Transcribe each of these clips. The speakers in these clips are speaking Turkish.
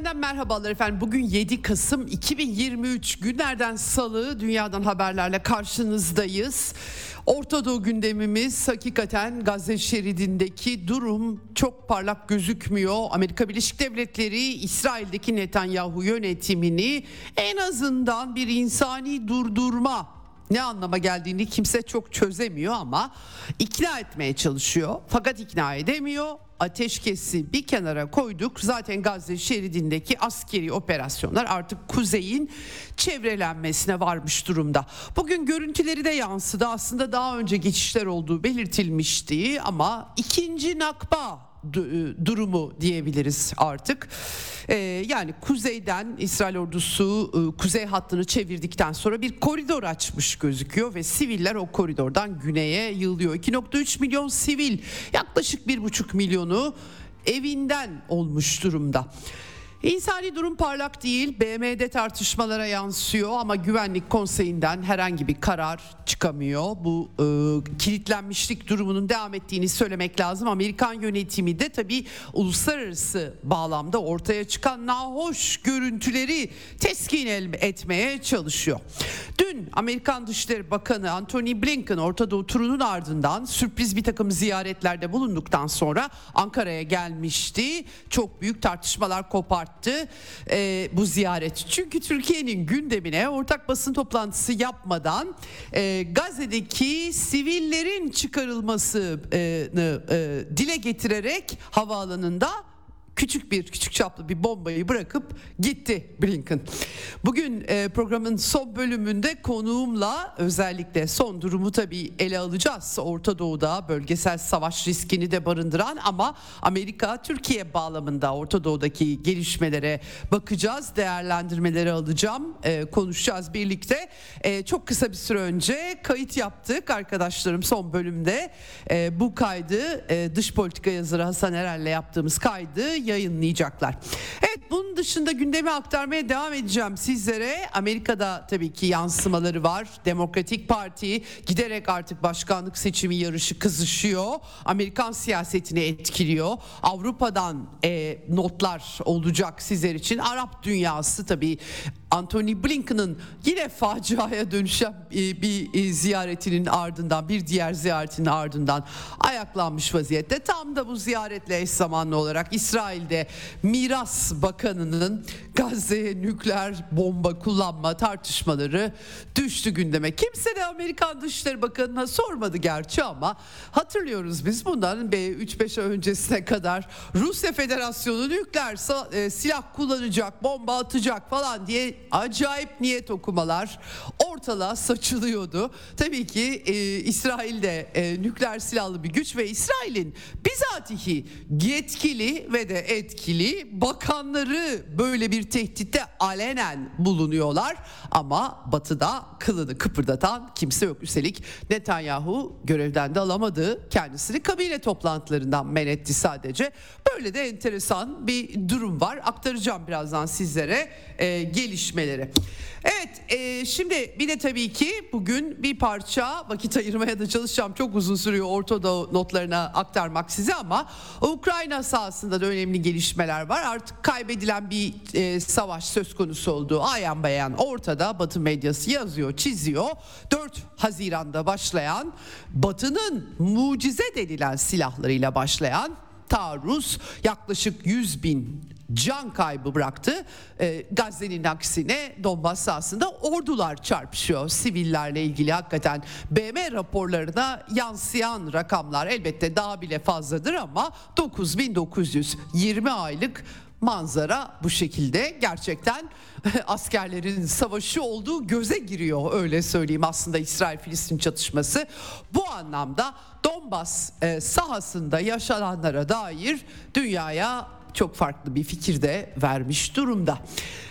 Eksenden merhabalar efendim. Bugün 7 Kasım 2023 günlerden salı dünyadan haberlerle karşınızdayız. Orta Doğu gündemimiz hakikaten Gazze şeridindeki durum çok parlak gözükmüyor. Amerika Birleşik Devletleri İsrail'deki Netanyahu yönetimini en azından bir insani durdurma ne anlama geldiğini kimse çok çözemiyor ama ikna etmeye çalışıyor. Fakat ikna edemiyor. Ateşkesi bir kenara koyduk. Zaten Gazze şeridindeki askeri operasyonlar artık kuzeyin çevrelenmesine varmış durumda. Bugün görüntüleri de yansıdı. Aslında daha önce geçişler olduğu belirtilmişti ama ikinci nakba e, durumu diyebiliriz artık. Ee, yani kuzeyden İsrail ordusu e, kuzey hattını çevirdikten sonra bir koridor açmış gözüküyor ve siviller o koridordan güneye yığılıyor. 2.3 milyon sivil yaklaşık 1.5 milyonu evinden olmuş durumda. İnsani durum parlak değil. BM'de tartışmalara yansıyor ama Güvenlik Konseyi'nden herhangi bir karar çıkamıyor. Bu e, kilitlenmişlik durumunun devam ettiğini söylemek lazım. Amerikan yönetimi de tabii uluslararası bağlamda ortaya çıkan nahoş görüntüleri teskin etmeye çalışıyor. Dün Amerikan Dışişleri Bakanı Antony Blinken Orta Doğu turunun ardından sürpriz bir takım ziyaretlerde bulunduktan sonra Ankara'ya gelmişti. Çok büyük tartışmalar koparttı arttı e, bu ziyaret. Çünkü Türkiye'nin gündemine ortak basın toplantısı yapmadan e, Gazze'deki sivillerin çıkarılmasını e, dile getirerek havaalanında küçük bir küçük çaplı bir bombayı bırakıp gitti Blinken. Bugün e, programın son bölümünde konuğumla özellikle son durumu tabii ele alacağız. Orta Doğu'da bölgesel savaş riskini de barındıran ama Amerika Türkiye bağlamında Orta Doğu'daki gelişmelere bakacağız, değerlendirmeleri alacağım, e, konuşacağız birlikte. E, çok kısa bir süre önce kayıt yaptık arkadaşlarım son bölümde. E, bu kaydı e, dış politika yazarı Hasan Erel'le yaptığımız kaydı yayınlayacaklar. Evet bunun dışında gündemi aktarmaya devam edeceğim sizlere. Amerika'da tabii ki yansımaları var. Demokratik Parti giderek artık başkanlık seçimi yarışı kızışıyor. Amerikan siyasetini etkiliyor. Avrupa'dan e, notlar olacak sizler için. Arap dünyası tabii Anthony Blinken'ın yine faciaya dönüşen e, bir e, ziyaretinin ardından bir diğer ziyaretinin ardından ayaklanmış vaziyette. Tam da bu ziyaretle eş zamanlı olarak İsrail'de Miras Bakanı'nın Gazze'ye nükleer bomba kullanma tartışmaları düştü gündeme. Kimse de Amerikan Dışişleri Bakanı'na sormadı gerçi ama hatırlıyoruz biz bundan 3-5 ay öncesine kadar Rusya Federasyonu nükleer e, silah kullanacak, bomba atacak falan diye acayip niyet okumalar ortalığa saçılıyordu. Tabii ki e, İsrail'de e, nükleer silahlı bir güç ve İsrail'in bizatihi yetkili ve de etkili bakanları böyle bir tehditte alenen bulunuyorlar ama batıda kılını kıpırdatan kimse yok. Üstelik Netanyahu görevden de alamadı. Kendisini kabine toplantılarından men etti sadece. Böyle de enteresan bir durum var. Aktaracağım birazdan sizlere e, gelişmeleri. Evet e, şimdi bir de tabii ki bugün bir parça vakit ayırmaya da çalışacağım. Çok uzun sürüyor Orta Doğu notlarına aktarmak size ama Ukrayna sahasında da önemli gelişmeler var. Artık kaybedilen bir e, savaş söz konusu olduğu ayan bayan ortada. Batı medyası yazıyor, çiziyor. 4 Haziran'da başlayan Batı'nın mucize denilen silahlarıyla başlayan taarruz yaklaşık 100 bin can kaybı bıraktı. E, Gazze'nin aksine Donbas sahasında ordular çarpışıyor. Sivillerle ilgili hakikaten BM raporlarına yansıyan rakamlar elbette daha bile fazladır ama 9920 aylık manzara bu şekilde gerçekten askerlerin savaşı olduğu göze giriyor öyle söyleyeyim aslında İsrail-Filistin çatışması. Bu anlamda Donbas e, sahasında yaşananlara dair dünyaya çok farklı bir fikir de vermiş durumda.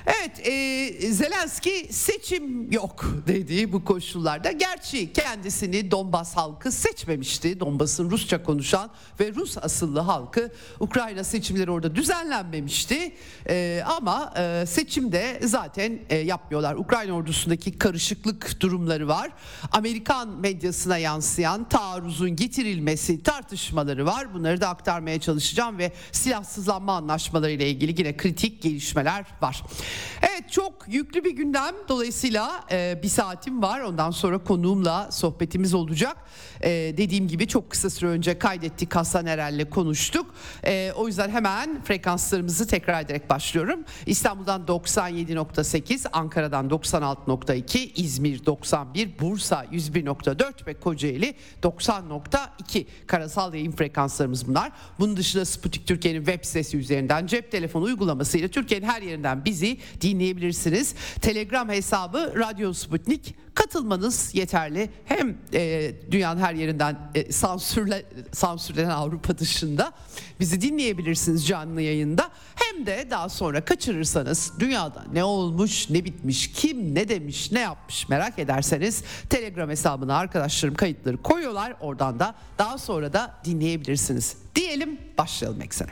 Evet e, Zelenski seçim yok dediği bu koşullarda. Gerçi kendisini Donbas halkı seçmemişti. Donbas'ın Rusça konuşan ve Rus asıllı halkı Ukrayna seçimleri orada düzenlenmemişti. E, ama e, seçimde zaten e, yapmıyorlar. Ukrayna ordusundaki karışıklık durumları var. Amerikan medyasına yansıyan taarruzun getirilmesi tartışmaları var. Bunları da aktarmaya çalışacağım ve silahsızlanma anlaşmaları ile ilgili yine kritik gelişmeler var. Evet çok yüklü bir gündem dolayısıyla e, bir saatim var ondan sonra konuğumla sohbetimiz olacak. E, dediğim gibi çok kısa süre önce kaydettik Hasan Erel'le konuştuk. E, o yüzden hemen frekanslarımızı tekrar ederek başlıyorum. İstanbul'dan 97.8, Ankara'dan 96.2, İzmir 91, Bursa 101.4 ve Kocaeli 90.2 karasal yayın frekanslarımız bunlar. Bunun dışında Sputnik Türkiye'nin web sitesi üzerinden cep telefonu uygulamasıyla Türkiye'nin her yerinden bizi dinleyebilirsiniz. Telegram hesabı Radyo Sputnik katılmanız yeterli. Hem e, dünyanın her yerinden e, sansürle, sansürlenen Avrupa dışında bizi dinleyebilirsiniz canlı yayında. Hem de daha sonra kaçırırsanız dünyada ne olmuş, ne bitmiş, kim ne demiş, ne yapmış merak ederseniz Telegram hesabına arkadaşlarım kayıtları koyuyorlar. Oradan da daha sonra da dinleyebilirsiniz. Diyelim başlayalım eksene.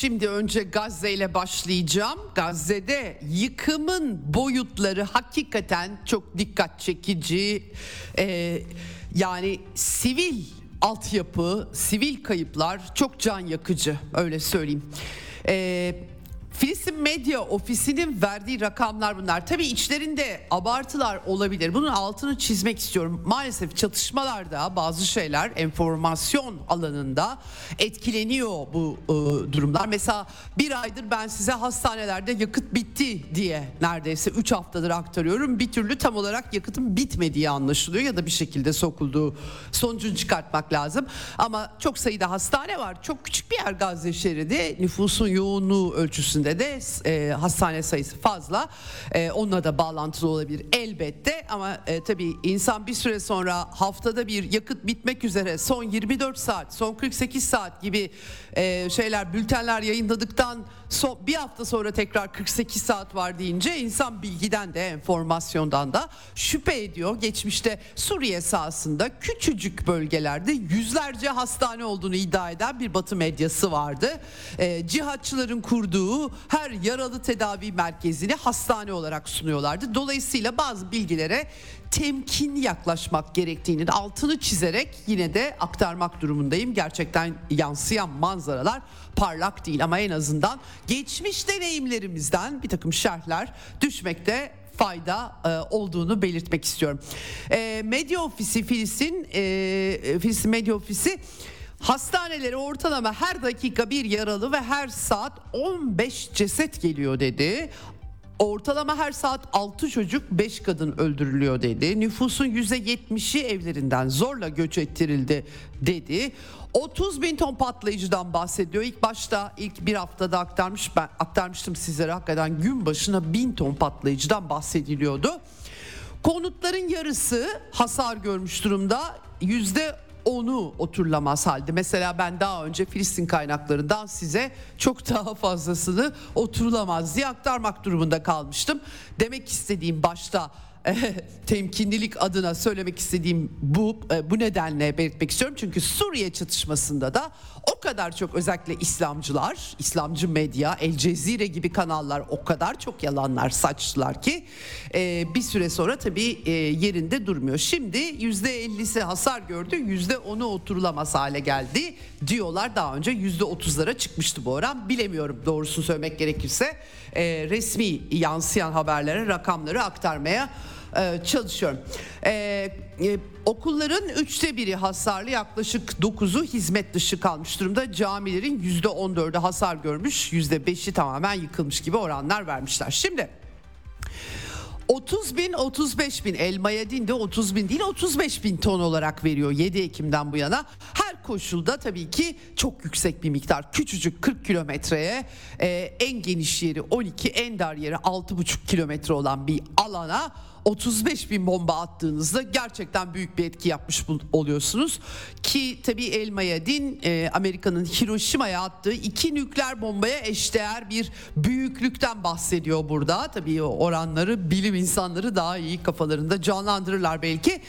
Şimdi önce Gazze ile başlayacağım. Gazze'de yıkımın boyutları hakikaten çok dikkat çekici. Ee, yani sivil altyapı, sivil kayıplar çok can yakıcı öyle söyleyeyim. Ee, Filistin Medya Ofisi'nin verdiği rakamlar bunlar. Tabii içlerinde abartılar olabilir. Bunun altını çizmek istiyorum. Maalesef çatışmalarda bazı şeyler enformasyon alanında etkileniyor bu e, durumlar. Mesela bir aydır ben size hastanelerde yakıt bitti diye neredeyse 3 haftadır aktarıyorum. Bir türlü tam olarak yakıtın bitmediği anlaşılıyor ya da bir şekilde sokulduğu sonucunu çıkartmak lazım. Ama çok sayıda hastane var. Çok küçük bir yer Gazze şeridi. Nüfusun yoğunluğu ölçüsünde de e, hastane sayısı fazla. E, onunla da bağlantılı olabilir elbette ama e, tabii insan bir süre sonra haftada bir yakıt bitmek üzere son 24 saat, son 48 saat gibi e, şeyler, bültenler yayınladıktan son, bir hafta sonra tekrar 48 saat var deyince insan bilgiden de enformasyondan da şüphe ediyor. Geçmişte Suriye sahasında küçücük bölgelerde yüzlerce hastane olduğunu iddia eden bir Batı medyası vardı. E, cihatçıların kurduğu her yaralı tedavi merkezini hastane olarak sunuyorlardı. Dolayısıyla bazı bilgilere temkinli yaklaşmak gerektiğinin altını çizerek yine de aktarmak durumundayım. Gerçekten yansıyan manzaralar parlak değil ama en azından geçmiş deneyimlerimizden bir takım şerhler düşmekte fayda e, olduğunu belirtmek istiyorum. E, Medya Ofisi Filistin, e, Filistin Medya Ofisi Hastanelere ortalama her dakika bir yaralı ve her saat 15 ceset geliyor dedi. Ortalama her saat 6 çocuk 5 kadın öldürülüyor dedi. Nüfusun %70'i evlerinden zorla göç ettirildi dedi. 30 bin ton patlayıcıdan bahsediyor. İlk başta ilk bir haftada aktarmış ben aktarmıştım sizlere hakikaten gün başına bin ton patlayıcıdan bahsediliyordu. Konutların yarısı hasar görmüş durumda. Yüzde onu oturulamaz halde. Mesela ben daha önce Filistin kaynaklarından size çok daha fazlasını oturulamaz diye aktarmak durumunda kalmıştım. Demek istediğim başta temkinlilik adına söylemek istediğim bu bu nedenle belirtmek istiyorum. Çünkü Suriye çatışmasında da o kadar çok özellikle İslamcılar, İslamcı medya, El Cezire gibi kanallar o kadar çok yalanlar saçtılar ki e, bir süre sonra tabii e, yerinde durmuyor. Şimdi %50'si hasar gördü, %10'u oturulamaz hale geldi diyorlar. Daha önce %30'lara çıkmıştı bu oran. Bilemiyorum doğrusunu söylemek gerekirse. E, resmi yansıyan haberlere rakamları aktarmaya e, çalışıyorum. E, e, okulların üçte biri hasarlı yaklaşık 9'u hizmet dışı kalmış durumda. Camilerin yüzde 14'ü hasar görmüş yüzde 5'i tamamen yıkılmış gibi oranlar vermişler. Şimdi 30 bin 35 bin elmaya dinde 30 bin değil 35 bin ton olarak veriyor 7 Ekim'den bu yana. Her koşulda tabii ki çok yüksek bir miktar. Küçücük 40 kilometreye e, en geniş yeri 12 en dar yeri 6,5 kilometre olan bir alana 35 bin bomba attığınızda gerçekten büyük bir etki yapmış oluyorsunuz. Ki tabii El Mayadin e, Amerika'nın Hiroşima'ya attığı iki nükleer bombaya eşdeğer bir büyüklükten bahsediyor burada. Tabii oranları bilim insanları daha iyi kafalarında canlandırırlar belki.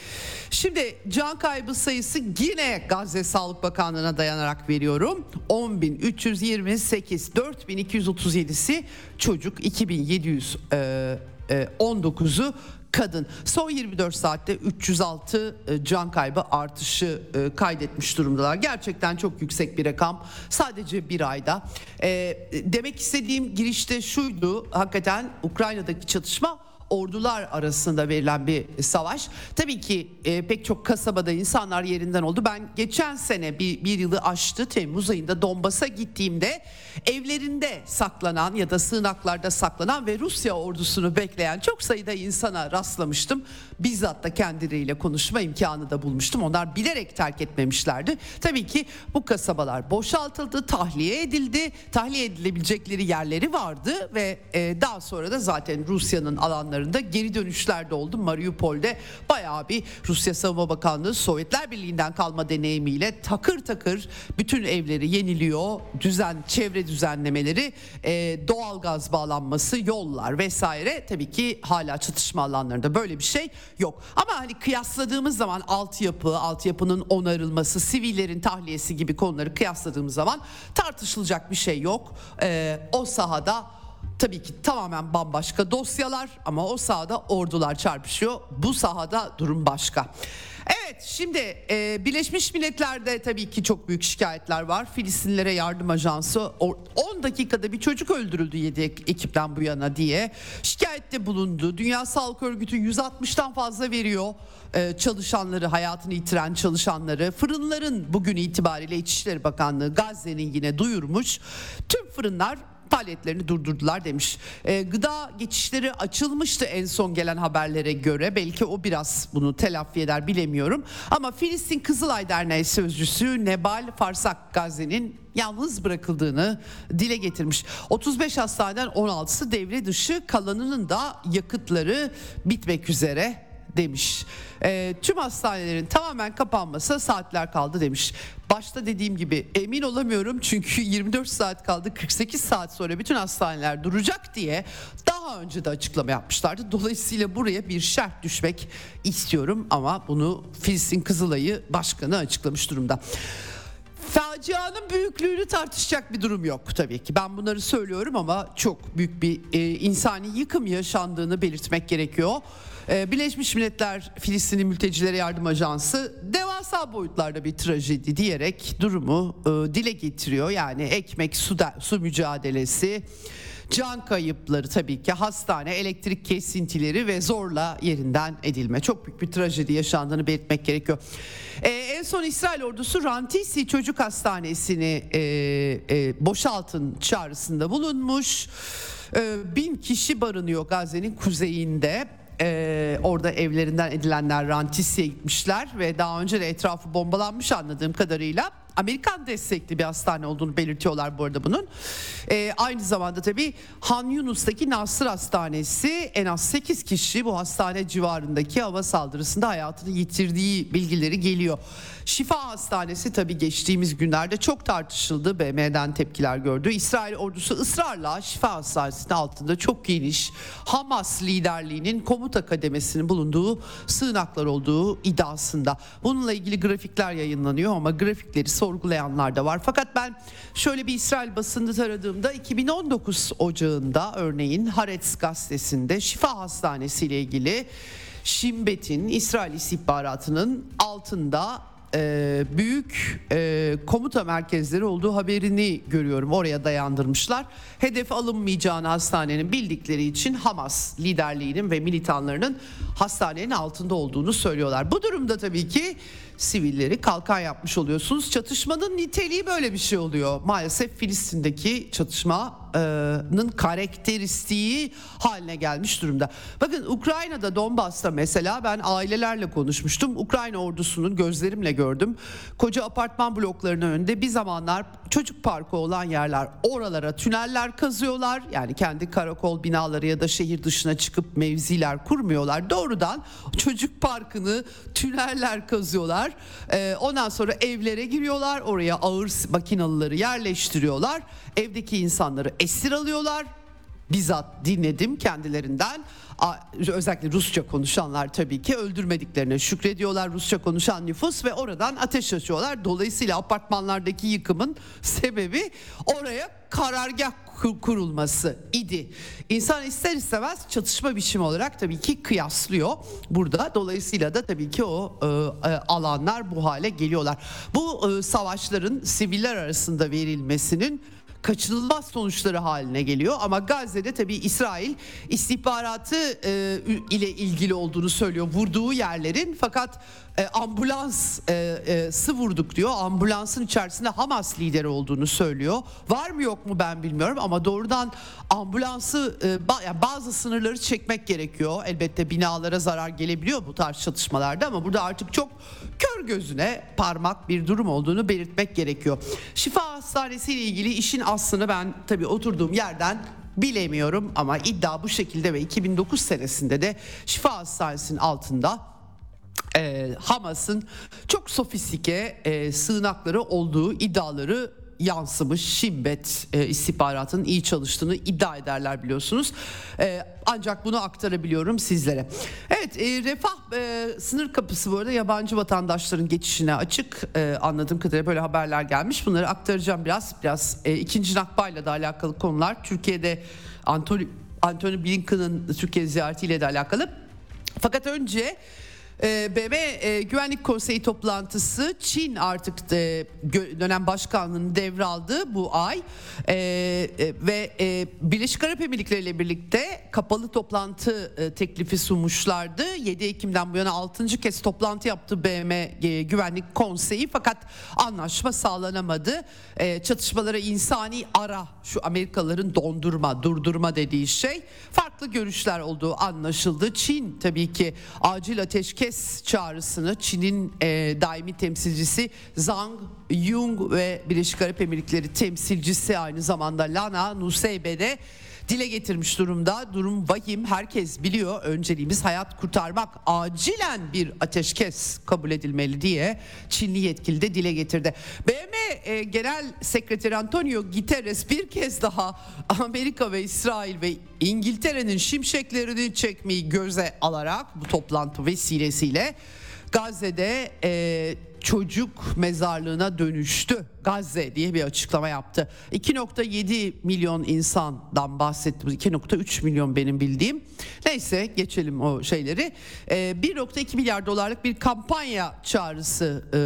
Şimdi can kaybı sayısı yine Gazze Sağlık Bakanlığı'na dayanarak veriyorum. 10.328, 4.237'si çocuk, 2.719'u kadın. Son 24 saatte 306 e, can kaybı artışı e, kaydetmiş durumdalar. Gerçekten çok yüksek bir rakam. Sadece bir ayda. E, demek istediğim girişte şuydu. Hakikaten Ukrayna'daki çatışma ordular arasında verilen bir savaş. Tabii ki e, pek çok kasabada insanlar yerinden oldu. Ben geçen sene bir, bir yılı aştı Temmuz ayında Donbas'a gittiğimde evlerinde saklanan ya da sığınaklarda saklanan ve Rusya ordusunu bekleyen çok sayıda insana rastlamıştım. Bizzat da kendileriyle konuşma imkanı da bulmuştum. Onlar bilerek terk etmemişlerdi. Tabii ki bu kasabalar boşaltıldı, tahliye edildi. Tahliye edilebilecekleri yerleri vardı ve e, daha sonra da zaten Rusya'nın alanları alanlarında geri dönüşler de oldu. Mariupol'de bayağı bir Rusya Savunma Bakanlığı Sovyetler Birliği'nden kalma deneyimiyle takır takır bütün evleri yeniliyor. Düzen, çevre düzenlemeleri, e, doğal gaz bağlanması, yollar vesaire tabii ki hala çatışma alanlarında böyle bir şey yok. Ama hani kıyasladığımız zaman altyapı, altyapının onarılması, sivillerin tahliyesi gibi konuları kıyasladığımız zaman tartışılacak bir şey yok. E, o sahada Tabii ki tamamen bambaşka dosyalar ama o sahada ordular çarpışıyor. Bu sahada durum başka. Evet şimdi e, Birleşmiş Milletler'de tabii ki çok büyük şikayetler var. Filistinlere yardım ajansı 10 dakikada bir çocuk öldürüldü 7 ekipten bu yana diye şikayette bulundu. Dünya Sağlık Örgütü 160'tan fazla veriyor e, çalışanları hayatını yitiren çalışanları. Fırınların bugün itibariyle İçişleri Bakanlığı Gazze'nin yine duyurmuş. Tüm fırınlar faaliyetlerini durdurdular demiş. E, gıda geçişleri açılmıştı en son gelen haberlere göre. Belki o biraz bunu telafi eder bilemiyorum. Ama Filistin Kızılay Derneği sözcüsü Nebal Farsak Gazze'nin yalnız bırakıldığını dile getirmiş. 35 hastaneden 16'sı devre dışı kalanının da yakıtları bitmek üzere demiş. E, tüm hastanelerin tamamen kapanması saatler kaldı demiş. Başta dediğim gibi emin olamıyorum çünkü 24 saat kaldı 48 saat sonra bütün hastaneler duracak diye daha önce de açıklama yapmışlardı. Dolayısıyla buraya bir şerh düşmek istiyorum ama bunu Filistin Kızılay'ı başkanı açıklamış durumda. Facianın büyüklüğünü tartışacak bir durum yok tabii ki. Ben bunları söylüyorum ama çok büyük bir e, insani yıkım yaşandığını belirtmek gerekiyor. Ee, Birleşmiş Milletler Filistinli Mültecilere Yardım Ajansı devasa boyutlarda bir trajedi diyerek durumu e, dile getiriyor. Yani ekmek su, da, su mücadelesi, can kayıpları tabii ki hastane, elektrik kesintileri ve zorla yerinden edilme. Çok büyük bir trajedi yaşandığını belirtmek gerekiyor. Ee, en son İsrail ordusu Rantisi Çocuk Hastanesi'ni e, e, boşaltın çağrısında bulunmuş. E, bin kişi barınıyor Gazze'nin kuzeyinde e, orada evlerinden edilenler Rantis'e gitmişler ve daha önce de etrafı bombalanmış anladığım kadarıyla. Amerikan destekli bir hastane olduğunu belirtiyorlar bu arada bunun. E, aynı zamanda tabii Han Yunus'taki Nasır Hastanesi en az 8 kişi bu hastane civarındaki hava saldırısında hayatını yitirdiği bilgileri geliyor. Şifa Hastanesi tabii geçtiğimiz günlerde çok tartışıldı. BM'den tepkiler gördü. İsrail ordusu ısrarla Şifa Hastanesi'nin altında çok geniş Hamas liderliğinin komuta kademesinin bulunduğu sığınaklar olduğu iddiasında. Bununla ilgili grafikler yayınlanıyor ama grafikleri sorgulayanlar da var. Fakat ben şöyle bir İsrail basını taradığımda 2019 Ocağı'nda örneğin Haaretz gazetesinde Şifa Hastanesi ile ilgili Şimbet'in İsrail istihbaratının altında e, büyük e, komuta merkezleri olduğu haberini görüyorum. Oraya dayandırmışlar. Hedef alınmayacağını hastanenin bildikleri için Hamas liderliğinin ve militanlarının hastanenin altında olduğunu söylüyorlar. Bu durumda tabii ki sivilleri kalkan yapmış oluyorsunuz. Çatışmanın niteliği böyle bir şey oluyor. Maalesef Filistin'deki çatışmanın karakteristiği haline gelmiş durumda. Bakın Ukrayna'da Donbas'ta mesela ben ailelerle konuşmuştum. Ukrayna ordusunun gözlerimle gördüm. Koca apartman bloklarının önünde bir zamanlar çocuk parkı olan yerler oralara tüneller kazıyorlar. Yani kendi karakol binaları ya da şehir dışına çıkıp mevziler kurmuyorlar. Doğrudan çocuk parkını tüneller kazıyorlar. Ee, ondan sonra evlere giriyorlar. Oraya ağır makinalıları yerleştiriyorlar. Evdeki insanları esir alıyorlar bizzat dinledim kendilerinden. Özellikle Rusça konuşanlar tabii ki öldürmediklerine şükrediyorlar Rusça konuşan nüfus ve oradan ateş açıyorlar. Dolayısıyla apartmanlardaki yıkımın sebebi oraya karargah kurulması idi. İnsan ister istemez çatışma biçimi olarak tabii ki kıyaslıyor burada. Dolayısıyla da tabii ki o e, e alanlar bu hale geliyorlar. Bu e, savaşların siviller arasında verilmesinin kaçınılmaz sonuçları haline geliyor. Ama Gazze'de tabii İsrail istihbaratı e, ile ilgili olduğunu söylüyor vurduğu yerlerin fakat e, ambulans e, e, vurduk diyor. Ambulansın içerisinde Hamas lideri olduğunu söylüyor. Var mı yok mu ben bilmiyorum ama doğrudan ambulansı e, ba, yani bazı sınırları çekmek gerekiyor. Elbette binalara zarar gelebiliyor bu tarz çatışmalarda ama burada artık çok kör gözüne parmak bir durum olduğunu belirtmek gerekiyor. Şifa Hastanesi ile ilgili işin aslını ben tabii oturduğum yerden bilemiyorum ama iddia bu şekilde ve 2009 senesinde de Şifa Hastanesi'nin altında e, Hamas'ın çok sofistike e, sığınakları olduğu iddiaları yansımış Şimbet e, istihbaratının iyi çalıştığını iddia ederler biliyorsunuz. E, ancak bunu aktarabiliyorum sizlere. Evet e, refah e, sınır kapısı bu arada yabancı vatandaşların geçişine açık. E, anladığım kadarıyla böyle haberler gelmiş. Bunları aktaracağım biraz. Biraz e, ikinci nakbayla da alakalı konular. Türkiye'de Anthony, Anthony Blinken'ın Türkiye ziyaretiyle de alakalı. Fakat önce e, BM Güvenlik Konseyi toplantısı Çin artık e, dönem başkanlığını devraldı bu ay e, e, ve e, Birleşik Arap Emirlikleri ile birlikte kapalı toplantı e, teklifi sunmuşlardı. 7 Ekim'den bu yana 6. kez toplantı yaptı BM Güvenlik Konseyi fakat anlaşma sağlanamadı. E, çatışmalara insani ara şu Amerikalıların dondurma, durdurma dediği şey farklı görüşler olduğu anlaşıldı. Çin tabii ki acil ateşkes kes çağrısını Çin'in e, daimi temsilcisi Zhang Yung ve Birleşik Arap Emirlikleri temsilcisi aynı zamanda Lana Nuseybe dile getirmiş durumda. Durum vahim herkes biliyor. Önceliğimiz hayat kurtarmak. Acilen bir ateşkes kabul edilmeli diye Çinli yetkili de dile getirdi. BM e, Genel Sekreteri Antonio Guterres bir kez daha Amerika ve İsrail ve İngiltere'nin şimşeklerini çekmeyi göze alarak bu toplantı vesilesiyle Gazze'de e, çocuk mezarlığına dönüştü. Gazze diye bir açıklama yaptı. 2.7 milyon insandan bahsettim. 2.3 milyon benim bildiğim. Neyse geçelim o şeyleri. Ee, 1.2 milyar dolarlık bir kampanya çağrısı e,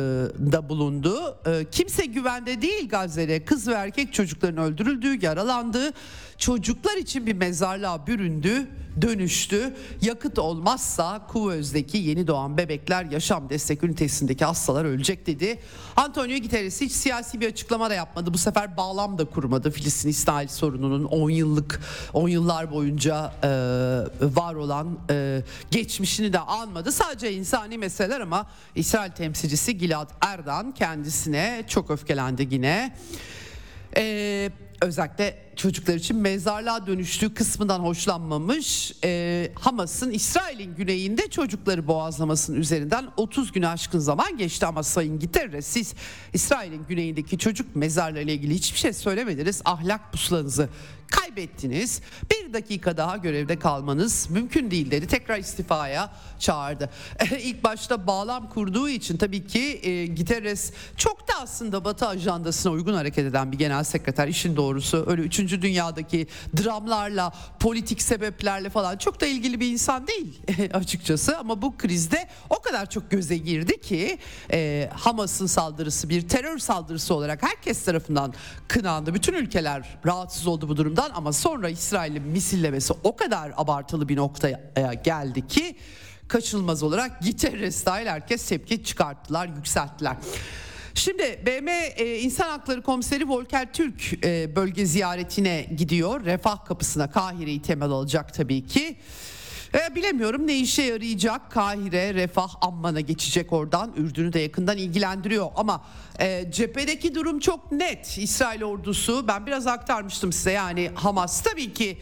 da bulundu. E, kimse güvende değil Gazze'de. Kız ve erkek çocukların öldürüldüğü, yaralandığı, çocuklar için bir mezarlığa büründü dönüştü. Yakıt olmazsa Kuvöz'deki yeni doğan bebekler yaşam destek ünitesindeki hastalar ölecek dedi. Antonio Guterres hiç siyasi bir açıklama da yapmadı. Bu sefer bağlam da kurmadı. Filistin İsrail sorununun 10 yıllık 10 yıllar boyunca e, var olan e, geçmişini de anmadı. Sadece insani meseleler ama İsrail temsilcisi Gilad Erdan kendisine çok öfkelendi yine. Eee özellikle çocuklar için mezarlığa dönüştüğü kısmından hoşlanmamış. E, Hamas'ın İsrail'in güneyinde çocukları boğazlamasının üzerinden 30 gün aşkın zaman geçti ama Sayın Guterres siz İsrail'in güneyindeki çocuk mezarlarıyla ilgili hiçbir şey söylemediniz. Ahlak pusulanızı kaybettiniz. Bir dakika daha görevde kalmanız mümkün değil dedi. Tekrar istifaya çağırdı. İlk başta bağlam kurduğu için tabii ki e, Guterres çok da aslında Batı ajandasına uygun hareket eden bir genel sekreter. İşin doğrusu öyle 3. dünyadaki dramlarla, politik sebeplerle falan çok da ilgili bir insan değil açıkçası. Ama bu krizde o kadar çok göze girdi ki e, Hamas'ın saldırısı bir terör saldırısı olarak herkes tarafından kınandı. Bütün ülkeler rahatsız oldu bu durumdan ama sonra İsrail'in misillemesi o kadar abartılı bir noktaya geldi ki kaçınılmaz olarak Guterres dahil herkes tepki çıkarttılar, yükselttiler. Şimdi BM e, İnsan Hakları Komiseri Volker Türk e, bölge ziyaretine gidiyor. Refah kapısına Kahire'yi temel alacak tabii ki. E, bilemiyorum ne işe yarayacak Kahire, Refah, Amman'a geçecek oradan. Ürdün'ü de yakından ilgilendiriyor ama e, cephedeki durum çok net. İsrail ordusu ben biraz aktarmıştım size yani Hamas tabii ki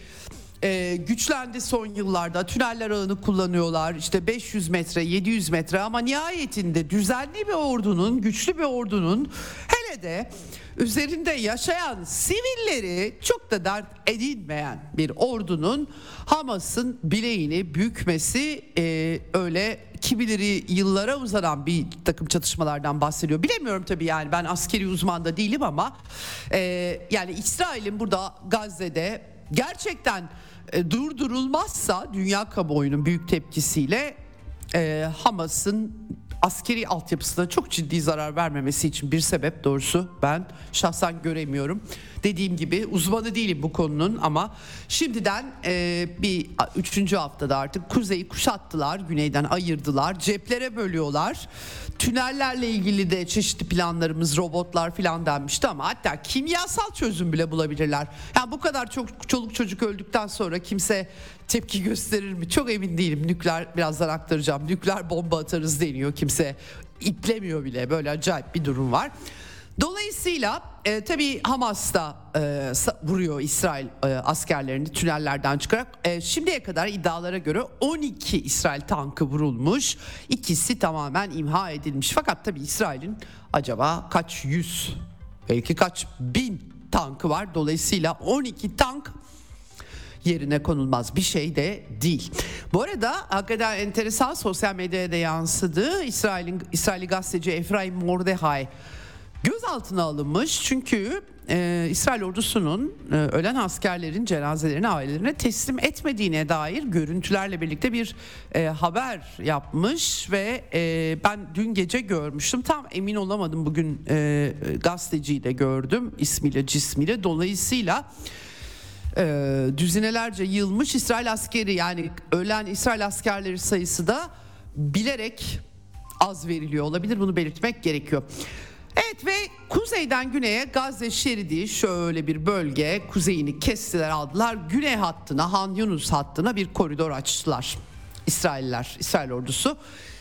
e, güçlendi son yıllarda. Tüneller ağını kullanıyorlar. İşte 500 metre, 700 metre ama nihayetinde düzenli bir ordunun, güçlü bir ordunun hele de üzerinde yaşayan sivilleri çok da dert edinmeyen bir ordunun Hamas'ın bileğini bükmesi e, öyle kimileri yıllara uzanan bir takım çatışmalardan bahsediyor. Bilemiyorum tabii yani ben askeri uzman da değilim ama e, yani İsrail'in burada Gazze'de gerçekten e, durdurulmazsa dünya kamuoyunun büyük tepkisiyle e, Hamas'ın askeri altyapısına çok ciddi zarar vermemesi için bir sebep doğrusu ben şahsen göremiyorum. Dediğim gibi uzmanı değilim bu konunun ama şimdiden e, bir üçüncü haftada artık kuzeyi kuşattılar, güneyden ayırdılar, ceplere bölüyorlar. Tünellerle ilgili de çeşitli planlarımız, robotlar filan denmişti ama hatta kimyasal çözüm bile bulabilirler. Yani bu kadar çok çoluk çocuk öldükten sonra kimse tepki gösterir mi? Çok emin değilim. Nükleer birazdan aktaracağım. Nükleer bomba atarız deniyor. Kimse iplemiyor bile. Böyle acayip bir durum var. Dolayısıyla e, tabii Hamas da e, vuruyor İsrail e, askerlerini tünellerden çıkarak. E, şimdiye kadar iddialara göre 12 İsrail tankı vurulmuş. İkisi tamamen imha edilmiş. Fakat tabii İsrail'in acaba kaç yüz belki kaç bin tankı var. Dolayısıyla 12 tank yerine konulmaz bir şey de değil. Bu arada hakikaten enteresan sosyal medyaya da yansıdı. İsrail'in İsraili gazeteci Efraim Mordehai gözaltına alınmış çünkü e, İsrail ordusunun e, ölen askerlerin cenazelerini ailelerine teslim etmediğine dair görüntülerle birlikte bir e, haber yapmış ve e, ben dün gece görmüştüm tam emin olamadım bugün e, gazeteciyi de gördüm ismiyle cismiyle dolayısıyla e, düzinelerce yılmış İsrail askeri yani ölen İsrail askerleri sayısı da bilerek az veriliyor olabilir bunu belirtmek gerekiyor. Evet ve kuzeyden güneye Gazze şeridi şöyle bir bölge kuzeyini kestiler aldılar. Güney hattına Han Yunus hattına bir koridor açtılar. İsrailler, İsrail ordusu.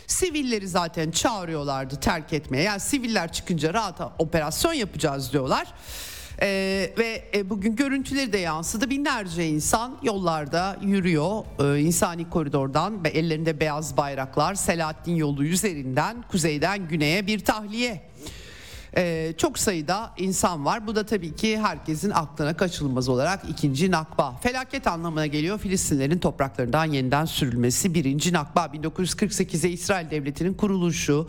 Sivilleri zaten çağırıyorlardı terk etmeye. Yani siviller çıkınca rahat operasyon yapacağız diyorlar. Ee, ve e, bugün görüntüleri de yansıdı. Binlerce insan yollarda yürüyor. Ee, insani koridordan ve ellerinde beyaz bayraklar Selahattin yolu üzerinden kuzeyden güneye bir tahliye ee, çok sayıda insan var. Bu da tabii ki herkesin aklına kaçılmaz olarak ikinci nakba. Felaket anlamına geliyor Filistinlerin topraklarından yeniden sürülmesi. Birinci nakba 1948'e İsrail Devleti'nin kuruluşu.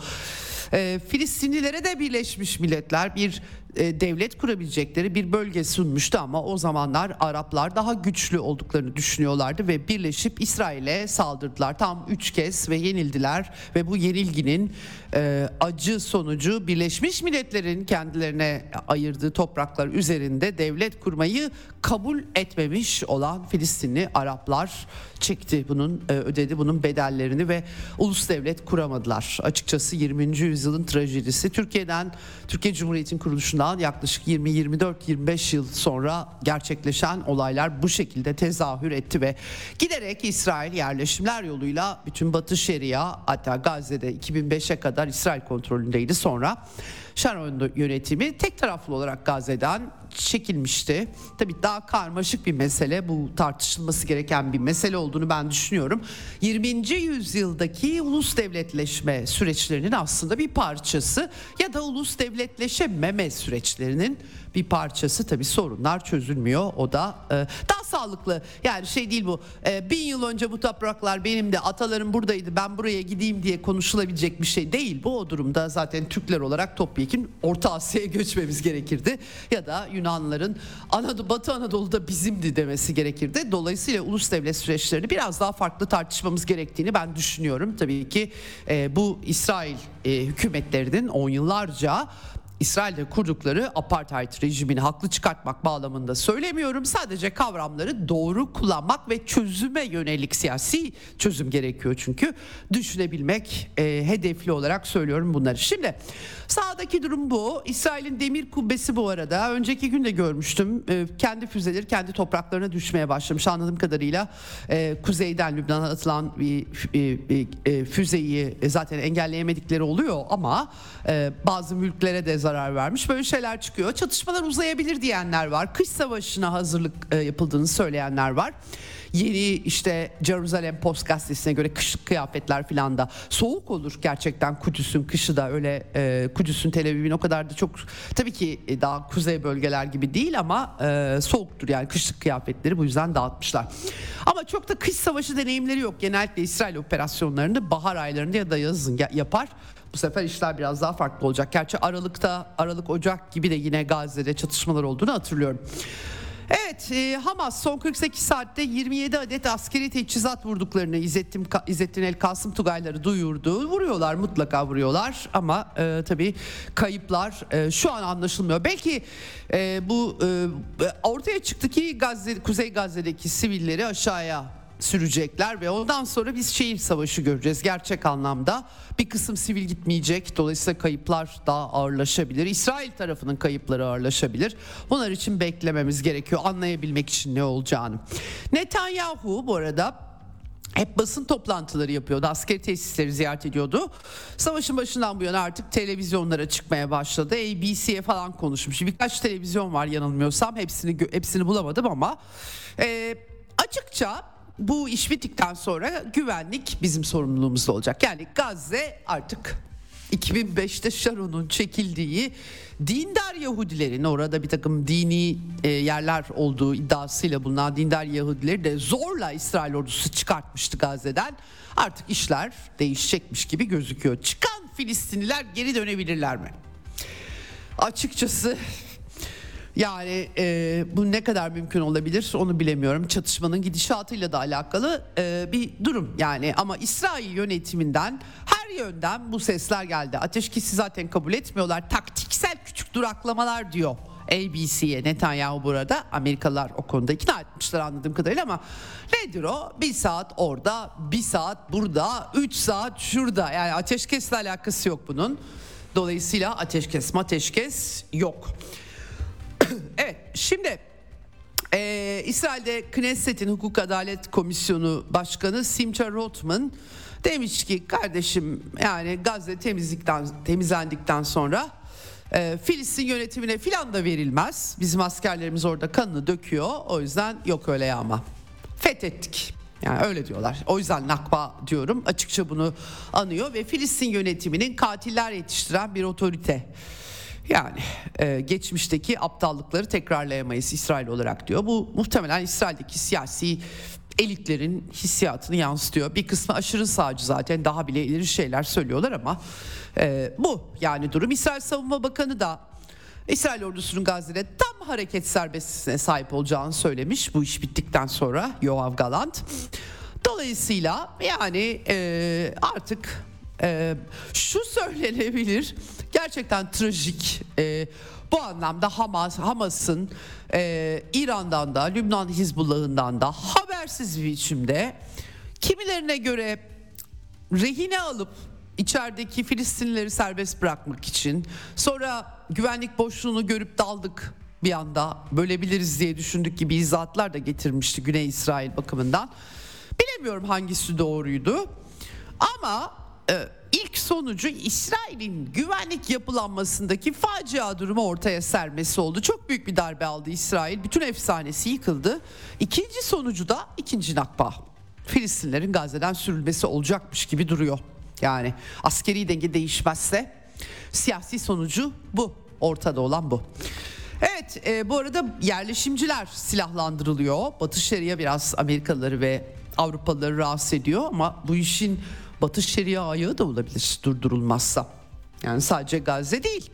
Ee, Filistinlilere de Birleşmiş Milletler bir e, devlet kurabilecekleri bir bölge sunmuştu ama o zamanlar Araplar daha güçlü olduklarını düşünüyorlardı ve birleşip İsrail'e saldırdılar. Tam üç kez ve yenildiler ve bu yenilginin e, acı sonucu Birleşmiş Milletler'in kendilerine ayırdığı topraklar üzerinde devlet kurmayı kabul etmemiş olan Filistinli Araplar çekti bunun e, ödedi bunun bedellerini ve ulus devlet kuramadılar. Açıkçası 20. yüzyılın trajedisi Türkiye'den Türkiye Cumhuriyeti'nin kuruluşundan yaklaşık 20-24-25 yıl sonra gerçekleşen olaylar bu şekilde tezahür etti ve giderek İsrail yerleşimler yoluyla bütün Batı Şeria hatta Gazze'de 2005'e kadar İsrail kontrolündeydi sonra Sharon yönetimi tek taraflı olarak Gazze'den çekilmişti. Tabii daha karmaşık bir mesele bu tartışılması gereken bir mesele olduğunu ben düşünüyorum. 20. yüzyıldaki ulus devletleşme süreçlerinin aslında bir parçası ya da ulus devletleşememe süreçlerinin bir parçası. Tabii sorunlar çözülmüyor. O da e, daha sağlıklı. Yani şey değil bu. E, bin yıl önce bu topraklar benim de atalarım buradaydı ben buraya gideyim diye konuşulabilecek bir şey değil bu. O durumda zaten Türkler olarak topyekin Orta Asya'ya göçmemiz gerekirdi. Ya da Yunanların Anadolu, Batı Anadolu'da bizimdi demesi gerekirdi. Dolayısıyla ulus devlet süreçlerini biraz daha farklı tartışmamız gerektiğini ben düşünüyorum. Tabii ki e, bu İsrail e, hükümetlerinin on yıllarca İsrail'de kurdukları apartheid rejimini haklı çıkartmak bağlamında söylemiyorum. Sadece kavramları doğru kullanmak ve çözüme yönelik siyasi çözüm gerekiyor çünkü düşünebilmek e, hedefli olarak söylüyorum bunları. Şimdi sağdaki durum bu. İsrail'in demir kubbesi bu arada önceki gün de görmüştüm. E, kendi füzeleri kendi topraklarına düşmeye başlamış anladığım kadarıyla. E, kuzeyden Lübnan'a atılan bir e, e, füzeyi zaten engelleyemedikleri oluyor ama e, bazı mülklere de zarar vermiş. Böyle şeyler çıkıyor. Çatışmalar uzayabilir diyenler var. Kış savaşına hazırlık e, yapıldığını söyleyenler var. Yeni işte Jerusalem Post gazetesine göre kışlık kıyafetler filan da soğuk olur gerçekten Kudüs'ün kışı da öyle e, Kudüs'ün Tel Aviv'in o kadar da çok tabii ki daha kuzey bölgeler gibi değil ama e, soğuktur yani kışlık kıyafetleri bu yüzden dağıtmışlar. Ama çok da kış savaşı deneyimleri yok. Genellikle İsrail operasyonlarını bahar aylarında ya da yazın yapar. Bu sefer işler biraz daha farklı olacak. Gerçi Aralık'ta, Aralık Ocak gibi de yine Gazze'de çatışmalar olduğunu hatırlıyorum. Evet e, Hamas son 48 saatte 27 adet askeri teçhizat vurduklarını İzzettin, İzzettin El Kasım Tugayları duyurdu. Vuruyorlar mutlaka vuruyorlar ama e, tabii kayıplar e, şu an anlaşılmıyor. Belki e, bu e, ortaya çıktı ki Gazze, Kuzey Gazze'deki sivilleri aşağıya sürecekler ve ondan sonra biz şehir savaşı göreceğiz gerçek anlamda. Bir kısım sivil gitmeyecek dolayısıyla kayıplar daha ağırlaşabilir. İsrail tarafının kayıpları ağırlaşabilir. Bunlar için beklememiz gerekiyor anlayabilmek için ne olacağını. Netanyahu bu arada hep basın toplantıları yapıyordu. Askeri tesisleri ziyaret ediyordu. Savaşın başından bu yana artık televizyonlara çıkmaya başladı. ABC'ye falan konuşmuş. Birkaç televizyon var yanılmıyorsam. Hepsini hepsini bulamadım ama e, açıkça bu iş bittikten sonra güvenlik bizim sorumluluğumuzda olacak. Yani Gazze artık 2005'te Sharon'un çekildiği dindar Yahudilerin orada bir takım dini e, yerler olduğu iddiasıyla bulunan dindar Yahudileri de zorla İsrail ordusu çıkartmıştı Gazze'den. Artık işler değişecekmiş gibi gözüküyor. Çıkan Filistinliler geri dönebilirler mi? Açıkçası yani e, bu ne kadar mümkün olabilir onu bilemiyorum. Çatışmanın gidişatıyla da alakalı e, bir durum yani ama İsrail yönetiminden her yönden bu sesler geldi. Ateşkesi zaten kabul etmiyorlar. Taktiksel küçük duraklamalar diyor. ABC'ye Netanyahu burada Amerikalılar o konuda ikna etmişler anladığım kadarıyla ama nedir o? Bir saat orada, bir saat burada, üç saat şurada yani ateşkesle alakası yok bunun. Dolayısıyla ateşkes ateşkes yok. evet şimdi e, İsrail'de Knesset'in Hukuk Adalet Komisyonu Başkanı Simcha Rotman demiş ki kardeşim yani Gazze temizlikten temizlendikten sonra e, Filistin yönetimine filan da verilmez. Bizim askerlerimiz orada kanını döküyor. O yüzden yok öyle yağma. Fethettik. Yani öyle diyorlar. O yüzden nakba diyorum. Açıkça bunu anıyor ve Filistin yönetiminin katiller yetiştiren bir otorite yani e, geçmişteki aptallıkları tekrarlayamayız İsrail olarak diyor. Bu muhtemelen İsrail'deki siyasi elitlerin hissiyatını yansıtıyor. Bir kısmı aşırı sağcı zaten daha bile ileri şeyler söylüyorlar ama e, bu yani durum. İsrail Savunma Bakanı da İsrail ordusunun Gazze'de tam hareket serbestisine sahip olacağını söylemiş bu iş bittikten sonra Yoav Galant. Dolayısıyla yani e, artık e, şu söylenebilir gerçekten trajik. E, bu anlamda Hamas Hamas'ın e, İran'dan da Lübnan Hizbullah'ından da habersiz bir biçimde kimilerine göre rehine alıp içerideki Filistinlileri serbest bırakmak için sonra güvenlik boşluğunu görüp daldık bir anda bölebiliriz diye düşündük gibi izahatlar da getirmişti Güney İsrail bakımından. Bilemiyorum hangisi doğruydu ama ilk sonucu İsrail'in güvenlik yapılanmasındaki facia durumu ortaya sermesi oldu. Çok büyük bir darbe aldı İsrail. Bütün efsanesi yıkıldı. İkinci sonucu da ikinci Nakba. Filistinlerin Gazze'den sürülmesi olacakmış gibi duruyor. Yani askeri denge değişmezse siyasi sonucu bu. Ortada olan bu. Evet e, bu arada yerleşimciler silahlandırılıyor. Batı Şeria biraz Amerikalıları ve Avrupalıları rahatsız ediyor ama bu işin Batı Şeria ayağı da olabilir durdurulmazsa. Yani sadece Gazze değil.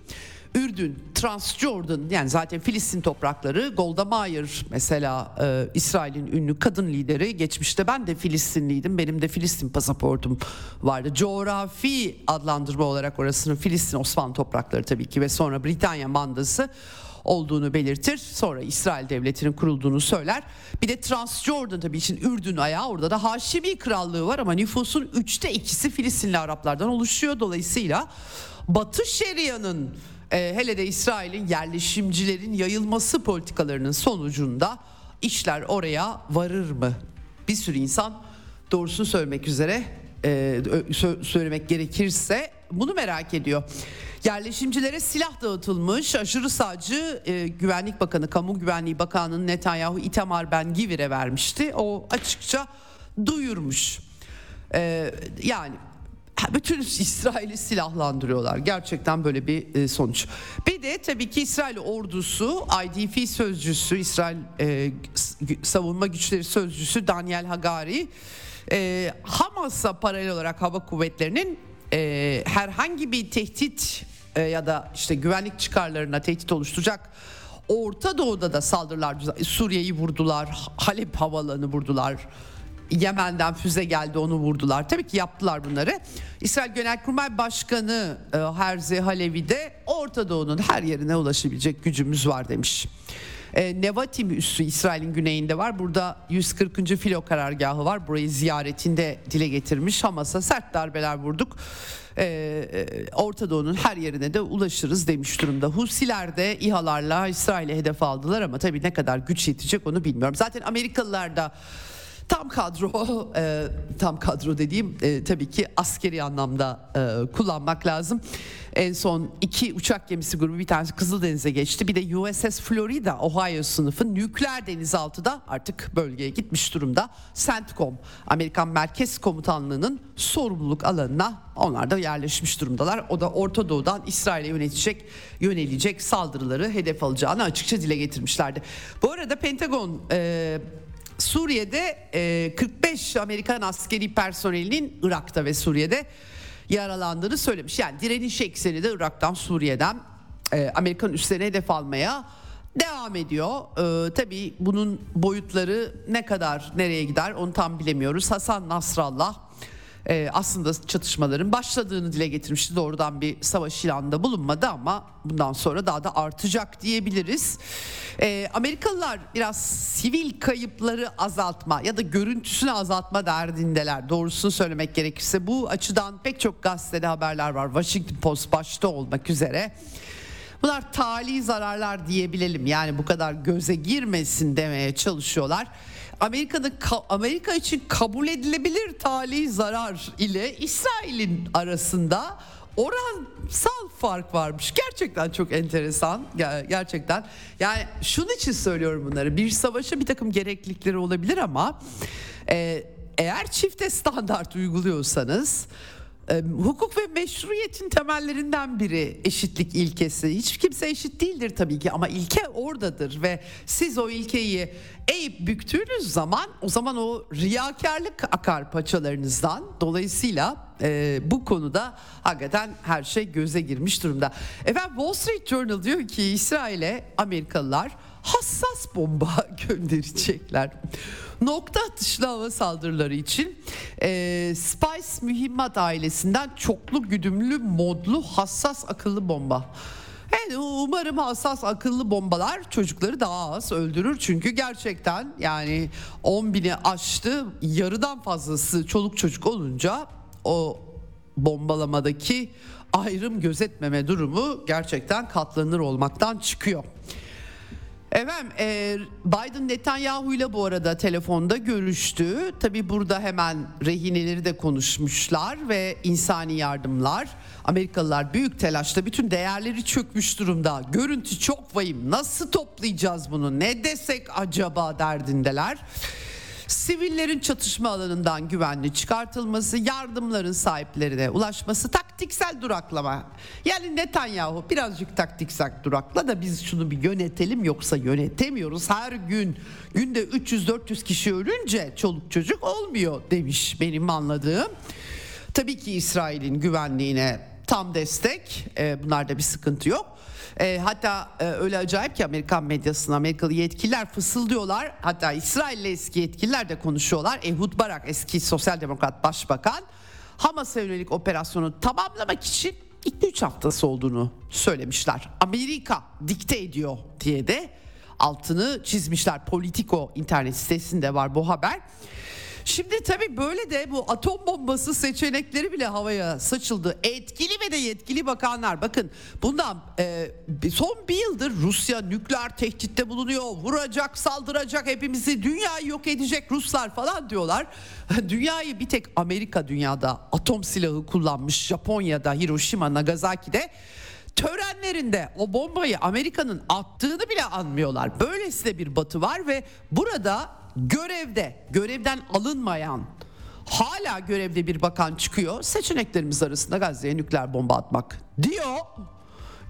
Ürdün, Transjordan yani zaten Filistin toprakları Golda Meir mesela e, İsrail'in ünlü kadın lideri geçmişte ben de Filistinliydim benim de Filistin pasaportum vardı. Coğrafi adlandırma olarak orasının Filistin Osmanlı toprakları tabii ki ve sonra Britanya mandası olduğunu belirtir. Sonra İsrail devletinin kurulduğunu söyler. Bir de Transjordan tabii için Ürdün ayağı orada da Haşimi krallığı var ama nüfusun üçte ikisi Filistinli Araplardan oluşuyor. Dolayısıyla Batı Şeria'nın e, hele de İsrail'in yerleşimcilerin yayılması politikalarının sonucunda işler oraya varır mı? Bir sürü insan doğrusunu söylemek üzere e, söylemek gerekirse bunu merak ediyor. Yerleşimcilere silah dağıtılmış. Aşırı sağcı e, Güvenlik Bakanı, Kamu Güvenliği Bakanı'nın Netanyahu Itamar Ben Givir'e vermişti. O açıkça duyurmuş. E, yani bütün İsrail'i silahlandırıyorlar. Gerçekten böyle bir e, sonuç. Bir de tabii ki İsrail ordusu IDF sözcüsü, İsrail e, savunma güçleri sözcüsü Daniel Hagari e, Hamas'a paralel olarak hava kuvvetlerinin e, herhangi bir tehdit e, ya da işte güvenlik çıkarlarına tehdit oluşturacak Orta Doğu'da da saldırılar Suriye'yi vurdular, Halep havalanı vurdular. Yemen'den füze geldi onu vurdular. Tabii ki yaptılar bunları. İsrail Genelkurmay Başkanı e, Herzi Halevi de Orta Doğu'nun her yerine ulaşabilecek gücümüz var demiş. E, Nevatim üssü İsrail'in güneyinde var. Burada 140. filo karargahı var. Burayı ziyaretinde dile getirmiş. Hamas'a sert darbeler vurduk. E, e, Orta Doğu'nun her yerine de ulaşırız demiş durumda. Husiler de İHA'larla İsrail'e hedef aldılar ama tabii ne kadar güç yetecek onu bilmiyorum. Zaten Amerikalılar da Tam kadro, e, tam kadro dediğim e, tabii ki askeri anlamda e, kullanmak lazım. En son iki uçak gemisi grubu bir tanesi Kızıldeniz'e geçti. Bir de USS Florida, Ohio sınıfı nükleer denizaltıda artık bölgeye gitmiş durumda. CENTCOM, Amerikan Merkez Komutanlığı'nın sorumluluk alanına onlar da yerleşmiş durumdalar. O da Orta Doğu'dan İsrail'e yönetecek, yönelecek saldırıları hedef alacağını açıkça dile getirmişlerdi. Bu arada Pentagon... E, Suriye'de e, 45 Amerikan askeri personelinin Irak'ta ve Suriye'de yaralandığını söylemiş. Yani direniş ekseni de Irak'tan Suriye'den e, Amerikan üslerine hedef almaya devam ediyor. Ee, tabii bunun boyutları ne kadar nereye gider onu tam bilemiyoruz. Hasan Nasrallah e, aslında çatışmaların başladığını dile getirmişti. Doğrudan bir savaş ilanında bulunmadı ama bundan sonra daha da artacak diyebiliriz. E, Amerikalılar biraz sivil kayıpları azaltma ya da görüntüsünü azaltma derdindeler. Doğrusunu söylemek gerekirse bu açıdan pek çok gazetede haberler var. Washington Post başta olmak üzere. Bunlar tali zararlar diyebilelim. Yani bu kadar göze girmesin demeye çalışıyorlar. Amerika'da Amerika için kabul edilebilir tali zarar ile İsrail'in arasında oransal fark varmış. Gerçekten çok enteresan. Gerçekten. Yani şunun için söylüyorum bunları. Bir savaşa bir takım gereklilikleri olabilir ama e, eğer çifte standart uyguluyorsanız hukuk ve meşruiyetin temellerinden biri eşitlik ilkesi. Hiç kimse eşit değildir tabii ki ama ilke oradadır ve siz o ilkeyi eğip büktüğünüz zaman o zaman o riyakarlık akar paçalarınızdan. Dolayısıyla e, bu konuda hakikaten her şey göze girmiş durumda. Efendim Wall Street Journal diyor ki İsrail'e Amerikalılar hassas bomba gönderecekler. Nokta atışlı hava saldırıları için e, Spice mühimmat ailesinden çoklu güdümlü modlu hassas akıllı bomba. Evet, umarım hassas akıllı bombalar çocukları daha az öldürür. Çünkü gerçekten yani 10 bini aştı yarıdan fazlası çoluk çocuk olunca o bombalamadaki ayrım gözetmeme durumu gerçekten katlanır olmaktan çıkıyor. Efendim e, Biden Netanyahu ile bu arada telefonda görüştü. Tabi burada hemen rehineleri de konuşmuşlar ve insani yardımlar. Amerikalılar büyük telaşla bütün değerleri çökmüş durumda. Görüntü çok vahim. Nasıl toplayacağız bunu? Ne desek acaba derdindeler. Sivillerin çatışma alanından güvenli çıkartılması, yardımların sahiplerine ulaşması, taktiksel duraklama. Yani Netanyahu birazcık taktiksel durakla da biz şunu bir yönetelim yoksa yönetemiyoruz. Her gün günde 300-400 kişi ölünce çoluk çocuk olmuyor demiş benim anladığım. Tabii ki İsrail'in güvenliğine tam destek. E, bunlarda bir sıkıntı yok. E, hatta e, öyle acayip ki Amerikan medyasında Amerikalı yetkililer fısıldıyorlar. Hatta İsrail'li eski yetkililer de konuşuyorlar. Ehud Barak eski sosyal demokrat başbakan Hamas'a yönelik operasyonu tamamlamak için 2-3 haftası olduğunu söylemişler. Amerika dikte ediyor diye de altını çizmişler. Politico internet sitesinde var bu haber. Şimdi tabii böyle de bu atom bombası seçenekleri bile havaya saçıldı. Etkili ve de yetkili bakanlar bakın bundan e, son bir yıldır Rusya nükleer tehditte bulunuyor. Vuracak, saldıracak hepimizi, dünyayı yok edecek Ruslar falan diyorlar. Dünyayı bir tek Amerika dünyada atom silahı kullanmış. Japonya'da, Hiroşima, Nagasaki'de törenlerinde o bombayı Amerika'nın attığını bile anmıyorlar. Böylesi de bir batı var ve burada görevde, görevden alınmayan hala görevde bir bakan çıkıyor. Seçeneklerimiz arasında Gazze'ye nükleer bomba atmak diyor.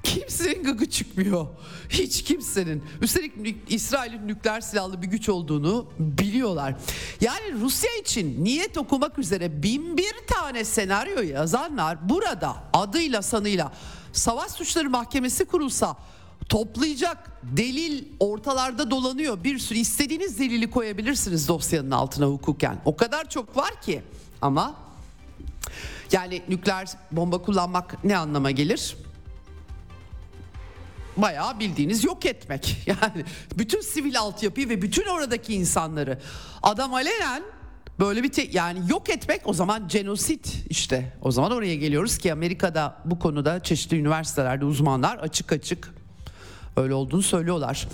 Kimsenin gıgı çıkmıyor. Hiç kimsenin. Üstelik İsrail'in nükleer silahlı bir güç olduğunu biliyorlar. Yani Rusya için niyet okumak üzere bin bir tane senaryo yazanlar burada adıyla sanıyla savaş suçları mahkemesi kurulsa toplayacak delil ortalarda dolanıyor. Bir sürü istediğiniz delili koyabilirsiniz dosyanın altına hukuken. O kadar çok var ki ama yani nükleer bomba kullanmak ne anlama gelir? Bayağı bildiğiniz yok etmek. Yani bütün sivil altyapıyı ve bütün oradaki insanları adam alenen böyle bir te- yani yok etmek o zaman genosit işte. O zaman oraya geliyoruz ki Amerika'da bu konuda çeşitli üniversitelerde uzmanlar açık açık öyle olduğunu söylüyorlar.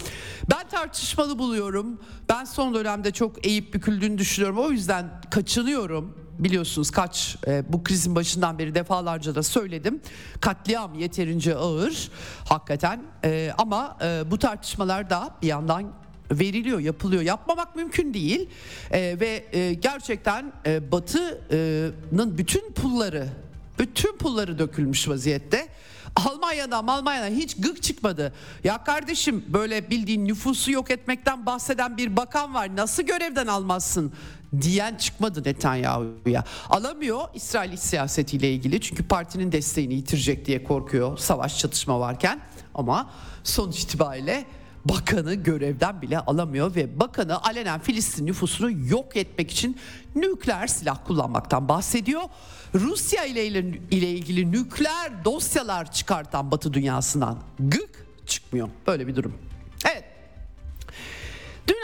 Ben tartışmalı buluyorum. Ben son dönemde çok eğip büküldüğünü düşünüyorum. O yüzden kaçınıyorum. Biliyorsunuz kaç e, bu krizin başından beri defalarca da söyledim. Katliam yeterince ağır hakikaten e, ama e, bu tartışmalar da bir yandan veriliyor, yapılıyor. Yapmamak mümkün değil e, ve e, gerçekten e, Batı'nın bütün pulları, bütün pulları dökülmüş vaziyette. Almanya'dan Almanya'dan hiç gık çıkmadı. Ya kardeşim böyle bildiğin nüfusu yok etmekten bahseden bir bakan var. Nasıl görevden almazsın diyen çıkmadı Netanyahu'ya. Alamıyor İsrail siyasetiyle ilgili çünkü partinin desteğini yitirecek diye korkuyor savaş çatışma varken. Ama sonuç itibariyle bakanı görevden bile alamıyor ve bakanı alenen Filistin nüfusunu yok etmek için nükleer silah kullanmaktan bahsediyor. Rusya ile, ile ilgili nükleer dosyalar çıkartan Batı dünyasından gık çıkmıyor. Böyle bir durum.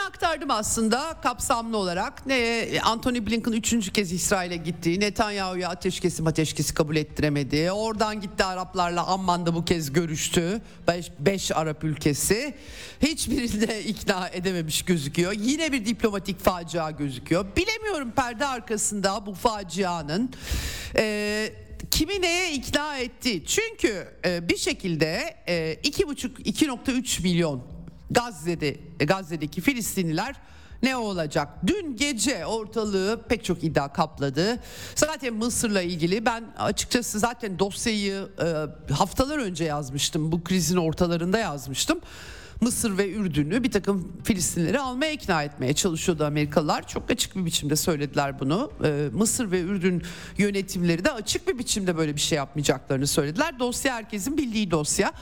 Aktardım aslında kapsamlı olarak ne Anthony Blinken üçüncü kez İsrail'e gitti. Netanyahu'ya ateşkesi ateşkesi kabul ettiremedi. Oradan gitti Araplarla Amman'da bu kez görüştü. Beş, beş Arap ülkesi. Hiçbirini de ikna edememiş gözüküyor. Yine bir diplomatik facia gözüküyor. Bilemiyorum perde arkasında bu facianın... Ee, kimi neye ikna etti? Çünkü e, bir şekilde e, 2,5-2,3 milyon Gazze'de e, Gazze'deki Filistinliler ne olacak? Dün gece ortalığı pek çok iddia kapladı. Zaten Mısır'la ilgili ben açıkçası zaten dosyayı e, haftalar önce yazmıştım. Bu krizin ortalarında yazmıştım. Mısır ve Ürdün'ü bir takım Filistinleri almaya ikna etmeye çalışıyordu Amerikalılar. Çok açık bir biçimde söylediler bunu. Ee, Mısır ve Ürdün yönetimleri de açık bir biçimde böyle bir şey yapmayacaklarını söylediler. Dosya herkesin bildiği dosya.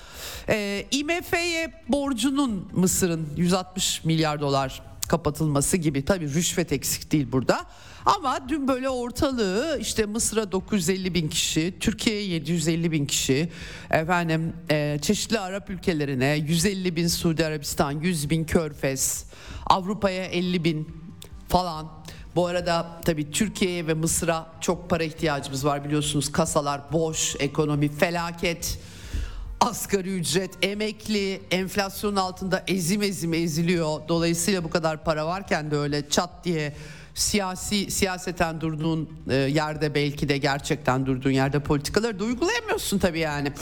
Ee, IMF'ye borcunun Mısır'ın 160 milyar dolar kapatılması gibi tabii rüşvet eksik değil burada. Ama dün böyle ortalığı işte Mısır'a 950 bin kişi, Türkiye'ye 750 bin kişi, efendim e, çeşitli Arap ülkelerine 150 bin Suudi Arabistan, 100 bin Körfez, Avrupa'ya 50 bin falan. Bu arada tabii Türkiye'ye ve Mısır'a çok para ihtiyacımız var biliyorsunuz kasalar boş, ekonomi felaket. asgari ücret, emekli, enflasyonun altında ezim ezim eziliyor. Dolayısıyla bu kadar para varken de öyle çat diye siyasi siyaseten durduğun e, yerde belki de gerçekten durduğun yerde politikaları da uygulayamıyorsun tabii yani.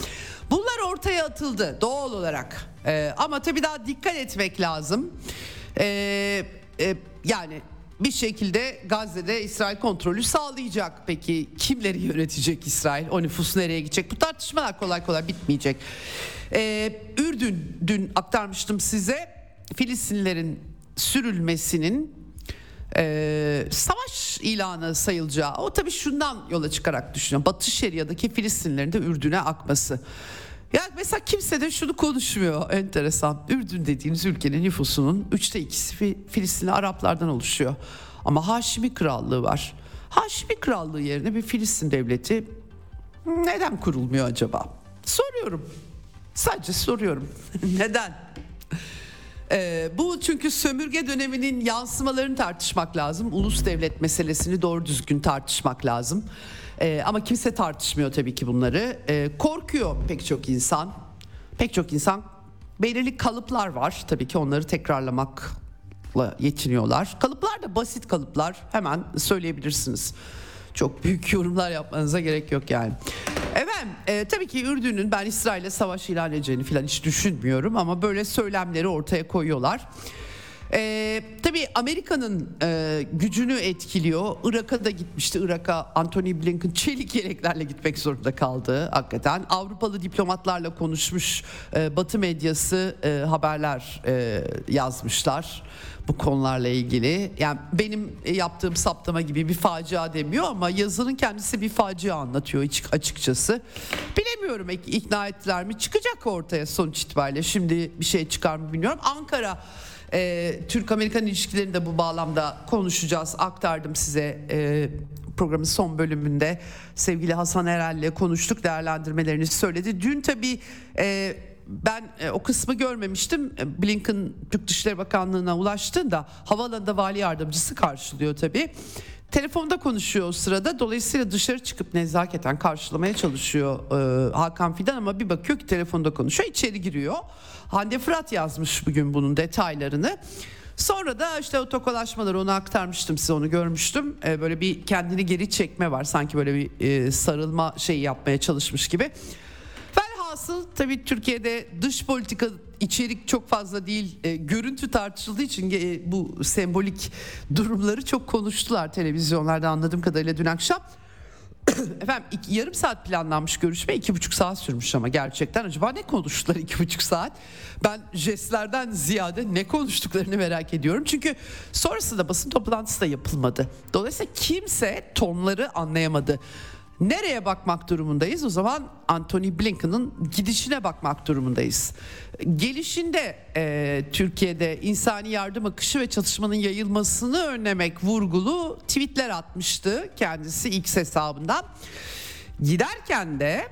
Bunlar ortaya atıldı doğal olarak. E, ama tabii daha dikkat etmek lazım. E, yani bir şekilde Gazze'de İsrail kontrolü sağlayacak. Peki kimleri yönetecek İsrail? O nüfus nereye gidecek? Bu tartışmalar kolay kolay bitmeyecek. Ee, Ürdün dün aktarmıştım size Filistinlerin sürülmesinin e, savaş ilanı sayılacağı. O tabii şundan yola çıkarak düşünüyorum. Batı Şeria'daki Filistinlerin de Ürdün'e akması. Ya mesela kimse de şunu konuşmuyor enteresan. Ürdün dediğiniz ülkenin nüfusunun üçte ikisi Filistinli Araplardan oluşuyor. Ama Haşimi Krallığı var. Haşimi Krallığı yerine bir Filistin devleti neden kurulmuyor acaba? Soruyorum. Sadece soruyorum. neden? Ee, bu çünkü sömürge döneminin yansımalarını tartışmak lazım. Ulus devlet meselesini doğru düzgün tartışmak lazım. Ee, ama kimse tartışmıyor tabii ki bunları. Ee, korkuyor pek çok insan. Pek çok insan belirli kalıplar var. Tabii ki onları tekrarlamakla yetiniyorlar. Kalıplar da basit kalıplar. Hemen söyleyebilirsiniz. Çok büyük yorumlar yapmanıza gerek yok yani. Efendim e, tabii ki Ürdün'ün ben İsrail'e savaş ilan edeceğini falan hiç düşünmüyorum ama böyle söylemleri ortaya koyuyorlar. E, tabii Amerika'nın e, gücünü etkiliyor. Irak'a da gitmişti. Irak'a Anthony Blinken çelik yeleklerle gitmek zorunda kaldı hakikaten. Avrupalı diplomatlarla konuşmuş e, Batı medyası e, haberler e, yazmışlar bu konularla ilgili. Yani benim yaptığım saptama gibi bir facia demiyor ama yazının kendisi bir facia anlatıyor açıkçası. Bilemiyorum ikna ettiler mi? Çıkacak ortaya sonuç itibariyle. Şimdi bir şey çıkar mı bilmiyorum. Ankara e, Türk-Amerikan ilişkilerini de bu bağlamda konuşacağız. Aktardım size e, programın son bölümünde sevgili Hasan Erel'le konuştuk değerlendirmelerini söyledi. Dün tabii e, ben e, o kısmı görmemiştim. Blinken Türk Dışişleri Bakanlığı'na ulaştığında havaalanında vali yardımcısı karşılıyor tabii. Telefonda konuşuyor o sırada. Dolayısıyla dışarı çıkıp nezaketen karşılamaya çalışıyor e, Hakan Fidan ama bir bakıyor ki telefonda konuşuyor. içeri giriyor. Hande Fırat yazmış bugün bunun detaylarını. Sonra da işte o tokalaşmaları onu aktarmıştım size onu görmüştüm. Ee, böyle bir kendini geri çekme var sanki böyle bir e, sarılma şeyi yapmaya çalışmış gibi. Velhasıl tabii Türkiye'de dış politika içerik çok fazla değil. E, görüntü tartışıldığı için e, bu sembolik durumları çok konuştular televizyonlarda anladığım kadarıyla dün akşam. Efendim iki, yarım saat planlanmış görüşme iki buçuk saat sürmüş ama gerçekten acaba ne konuştular iki buçuk saat? Ben jestlerden ziyade ne konuştuklarını merak ediyorum. Çünkü sonrasında basın toplantısı da yapılmadı. Dolayısıyla kimse tonları anlayamadı. Nereye bakmak durumundayız? O zaman Anthony Blinken'ın gidişine bakmak durumundayız. Gelişinde e, Türkiye'de insani yardım akışı ve çatışmanın yayılmasını önlemek vurgulu tweetler atmıştı kendisi X hesabından. Giderken de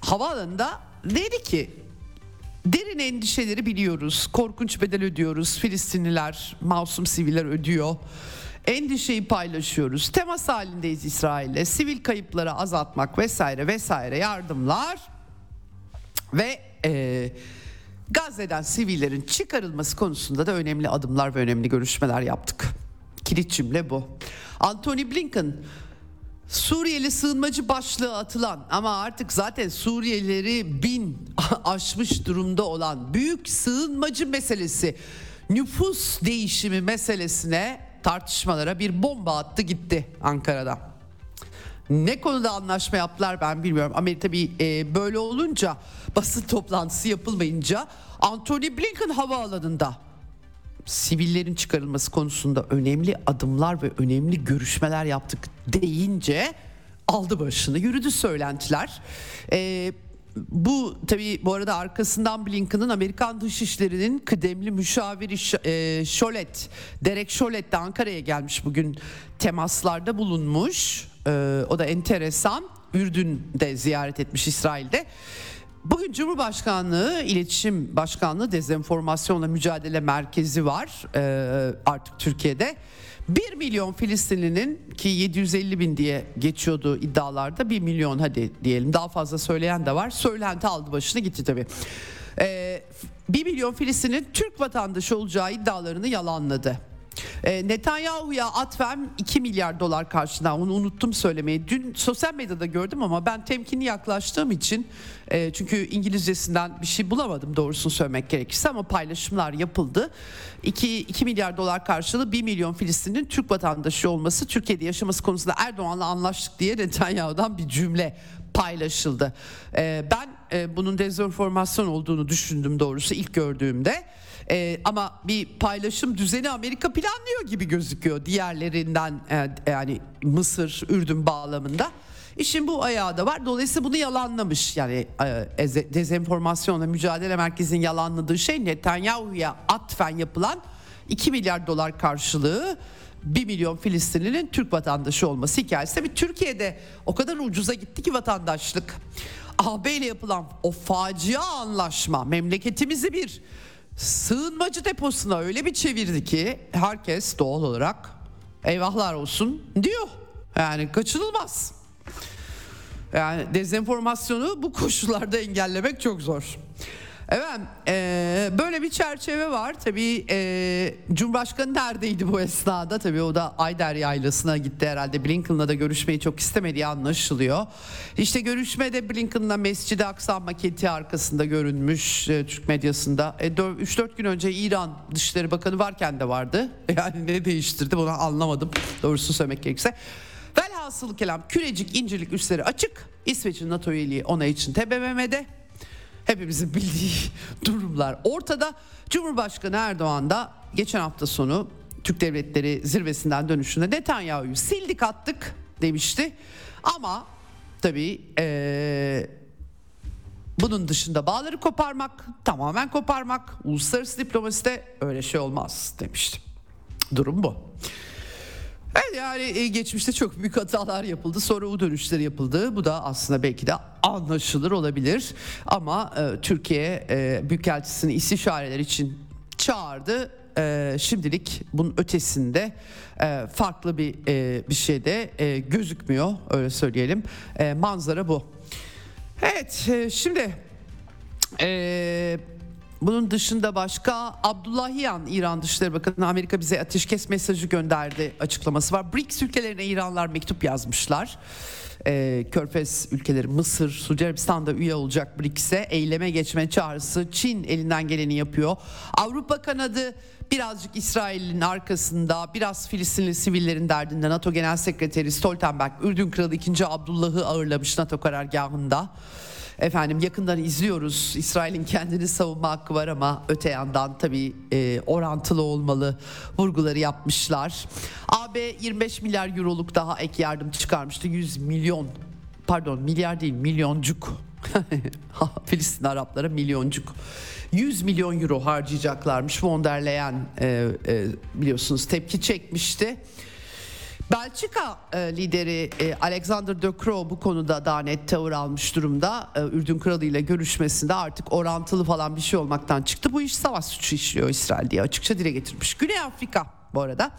havaalanında dedi ki derin endişeleri biliyoruz. Korkunç bedel ödüyoruz. Filistinliler, masum siviller ödüyor endişeyi paylaşıyoruz. Temas halindeyiz İsrail'le. Sivil kayıpları azaltmak vesaire vesaire yardımlar ve e, Gazze'den sivillerin çıkarılması konusunda da önemli adımlar ve önemli görüşmeler yaptık. Kilit cümle bu. Anthony Blinken Suriyeli sığınmacı başlığı atılan ama artık zaten Suriyelileri bin aşmış durumda olan büyük sığınmacı meselesi nüfus değişimi meselesine tartışmalara bir bomba attı gitti Ankara'da. Ne konuda anlaşma yaptılar ben bilmiyorum. Amerika bir e, böyle olunca basın toplantısı yapılmayınca Anthony Blinken havaalanında sivillerin çıkarılması konusunda önemli adımlar ve önemli görüşmeler yaptık deyince aldı başını yürüdü söylentiler. Ee, bu tabi bu arada arkasından Blinken'ın Amerikan Dışişleri'nin kıdemli müşaviri e, Şolet, Derek Şolet de Ankara'ya gelmiş bugün temaslarda bulunmuş. E, o da enteresan. Ürdün'de ziyaret etmiş İsrail'de. Bugün Cumhurbaşkanlığı İletişim Başkanlığı Dezenformasyonla Mücadele Merkezi var e, artık Türkiye'de. 1 milyon Filistinlinin ki 750 bin diye geçiyordu iddialarda 1 milyon hadi diyelim daha fazla söyleyen de var. Söylenti aldı başını gitti tabii. Ee, 1 milyon Filistin'in Türk vatandaşı olacağı iddialarını yalanladı. E, Netanyahu'ya atfen 2 milyar dolar karşılığında onu unuttum söylemeyi. Dün sosyal medyada gördüm ama ben temkinli yaklaştığım için e, çünkü İngilizcesinden bir şey bulamadım doğrusunu söylemek gerekirse ama paylaşımlar yapıldı. 2, 2 milyar dolar karşılığı 1 milyon Filistin'in Türk vatandaşı olması Türkiye'de yaşaması konusunda Erdoğan'la anlaştık diye Netanyahu'dan bir cümle paylaşıldı. E, ben e, bunun dezenformasyon olduğunu düşündüm doğrusu ilk gördüğümde. Ee, ama bir paylaşım düzeni Amerika planlıyor gibi gözüküyor diğerlerinden e, yani Mısır, Ürdün bağlamında. İşin bu ayağı da var. Dolayısıyla bunu yalanlamış. Yani e, dezenformasyonla mücadele merkezinin yalanladığı şey Netanyahu'ya atfen yapılan 2 milyar dolar karşılığı 1 milyon Filistinlinin Türk vatandaşı olması hikayesi. Tabii Türkiye'de o kadar ucuza gitti ki vatandaşlık. AB ile yapılan o facia anlaşma memleketimizi bir sığınmacı deposuna öyle bir çevirdi ki herkes doğal olarak eyvahlar olsun diyor. Yani kaçınılmaz. Yani dezenformasyonu bu koşullarda engellemek çok zor. Evet e, böyle bir çerçeve var. Tabii e, Cumhurbaşkanı neredeydi bu esnada? Tabii o da Ayder Yaylası'na gitti herhalde. Blinken'la da görüşmeyi çok istemediği anlaşılıyor. İşte görüşmede Blinken'la Mescid-i Aksa maketi arkasında görünmüş e, Türk medyasında. E, 3-4 gün önce İran Dışişleri Bakanı varken de vardı. Yani ne değiştirdi bunu anlamadım doğrusu söylemek gerekirse. Velhasıl kelam kürecik incirlik üstleri açık. İsveç'in NATO üyeliği ona için TBMM'de hepimizin bildiği durumlar ortada. Cumhurbaşkanı Erdoğan da geçen hafta sonu Türk Devletleri zirvesinden dönüşünde Netanyahu'yu sildik attık demişti. Ama tabii ee, bunun dışında bağları koparmak, tamamen koparmak, uluslararası diplomaside öyle şey olmaz demişti. Durum bu. Evet yani e, geçmişte çok büyük hatalar yapıldı. Sonra U dönüşleri yapıldı. Bu da aslında belki de anlaşılır olabilir. Ama e, Türkiye e, Büyükelçisini istişareler için çağırdı. E, şimdilik bunun ötesinde e, farklı bir e, bir şey de e, gözükmüyor öyle söyleyelim. E, manzara bu. Evet e, şimdi e, bunun dışında başka Abdullahiyan İran Dışişleri Bakanı Amerika bize ateşkes mesajı gönderdi açıklaması var. BRICS ülkelerine İranlar mektup yazmışlar. Ee, Körfez ülkeleri Mısır, Suudi Arabistan'da üye olacak BRICS'e eyleme geçme çağrısı Çin elinden geleni yapıyor. Avrupa kanadı birazcık İsrail'in arkasında biraz Filistinli sivillerin derdinde NATO Genel Sekreteri Stoltenberg Ürdün Kralı 2. Abdullah'ı ağırlamış NATO karargahında. Efendim yakından izliyoruz. İsrail'in kendini savunma hakkı var ama öte yandan tabii e, orantılı olmalı vurguları yapmışlar. AB 25 milyar euroluk daha ek yardım çıkarmıştı. 100 milyon pardon milyar değil milyoncuk Filistin Araplara milyoncuk 100 milyon euro harcayacaklarmış von der Leyen e, e, biliyorsunuz tepki çekmişti. Belçika e, lideri e, Alexander De Croo bu konuda daha net tavır almış durumda. E, Ürdün Kralı ile görüşmesinde artık orantılı falan bir şey olmaktan çıktı. Bu iş savaş suçu işliyor İsrail diye açıkça dile getirmiş. Güney Afrika bu arada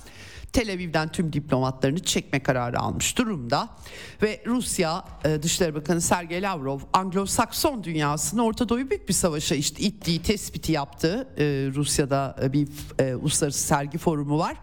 Tel Aviv'den tüm diplomatlarını çekme kararı almış durumda ve Rusya e, Dışişleri Bakanı Sergey Lavrov Anglo-Sakson dünyasını Orta Doğu büyük bir savaşa işte ittiği tespiti yaptı. Rusya'da bir uluslararası sergi forumu var.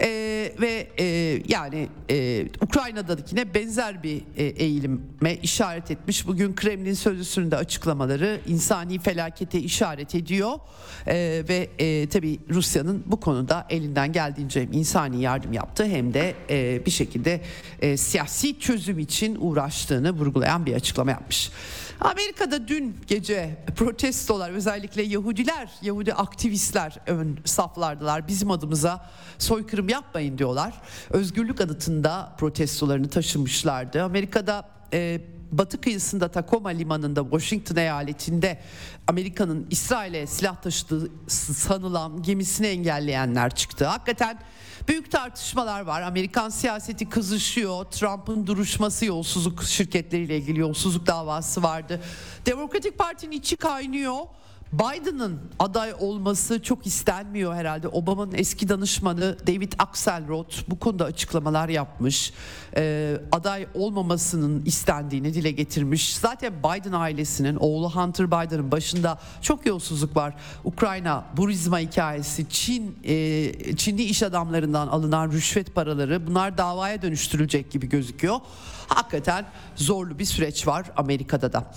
Ee, ve e, yani e, Ukrayna'dakine benzer bir e, eğilime işaret etmiş. Bugün Kremlin sözcüsünün de açıklamaları insani felakete işaret ediyor e, ve e, tabii Rusya'nın bu konuda elinden geldiğince insani yardım yaptı hem de e, bir şekilde e, siyasi çözüm için uğraştığını vurgulayan bir açıklama yapmış. Amerika'da dün gece protestolar özellikle Yahudiler, Yahudi aktivistler ön saflardılar. Bizim adımıza soykırım yapmayın diyorlar. Özgürlük anıtında protestolarını taşımışlardı. Amerika'da e, batı kıyısında Tacoma limanında Washington eyaletinde Amerika'nın İsrail'e silah taşıdığı sanılan gemisini engelleyenler çıktı. Hakikaten büyük tartışmalar var. Amerikan siyaseti kızışıyor. Trump'ın duruşması yolsuzluk şirketleriyle ilgili yolsuzluk davası vardı. Demokratik Parti'nin içi kaynıyor. Biden'ın aday olması çok istenmiyor herhalde. Obama'nın eski danışmanı David Axelrod bu konuda açıklamalar yapmış. Ee, aday olmamasının istendiğini dile getirmiş. Zaten Biden ailesinin oğlu Hunter Biden'ın başında çok yolsuzluk var. Ukrayna Burizma hikayesi, Çin e, Çinli iş adamlarından alınan rüşvet paraları bunlar davaya dönüştürülecek gibi gözüküyor. Hakikaten zorlu bir süreç var Amerika'da da.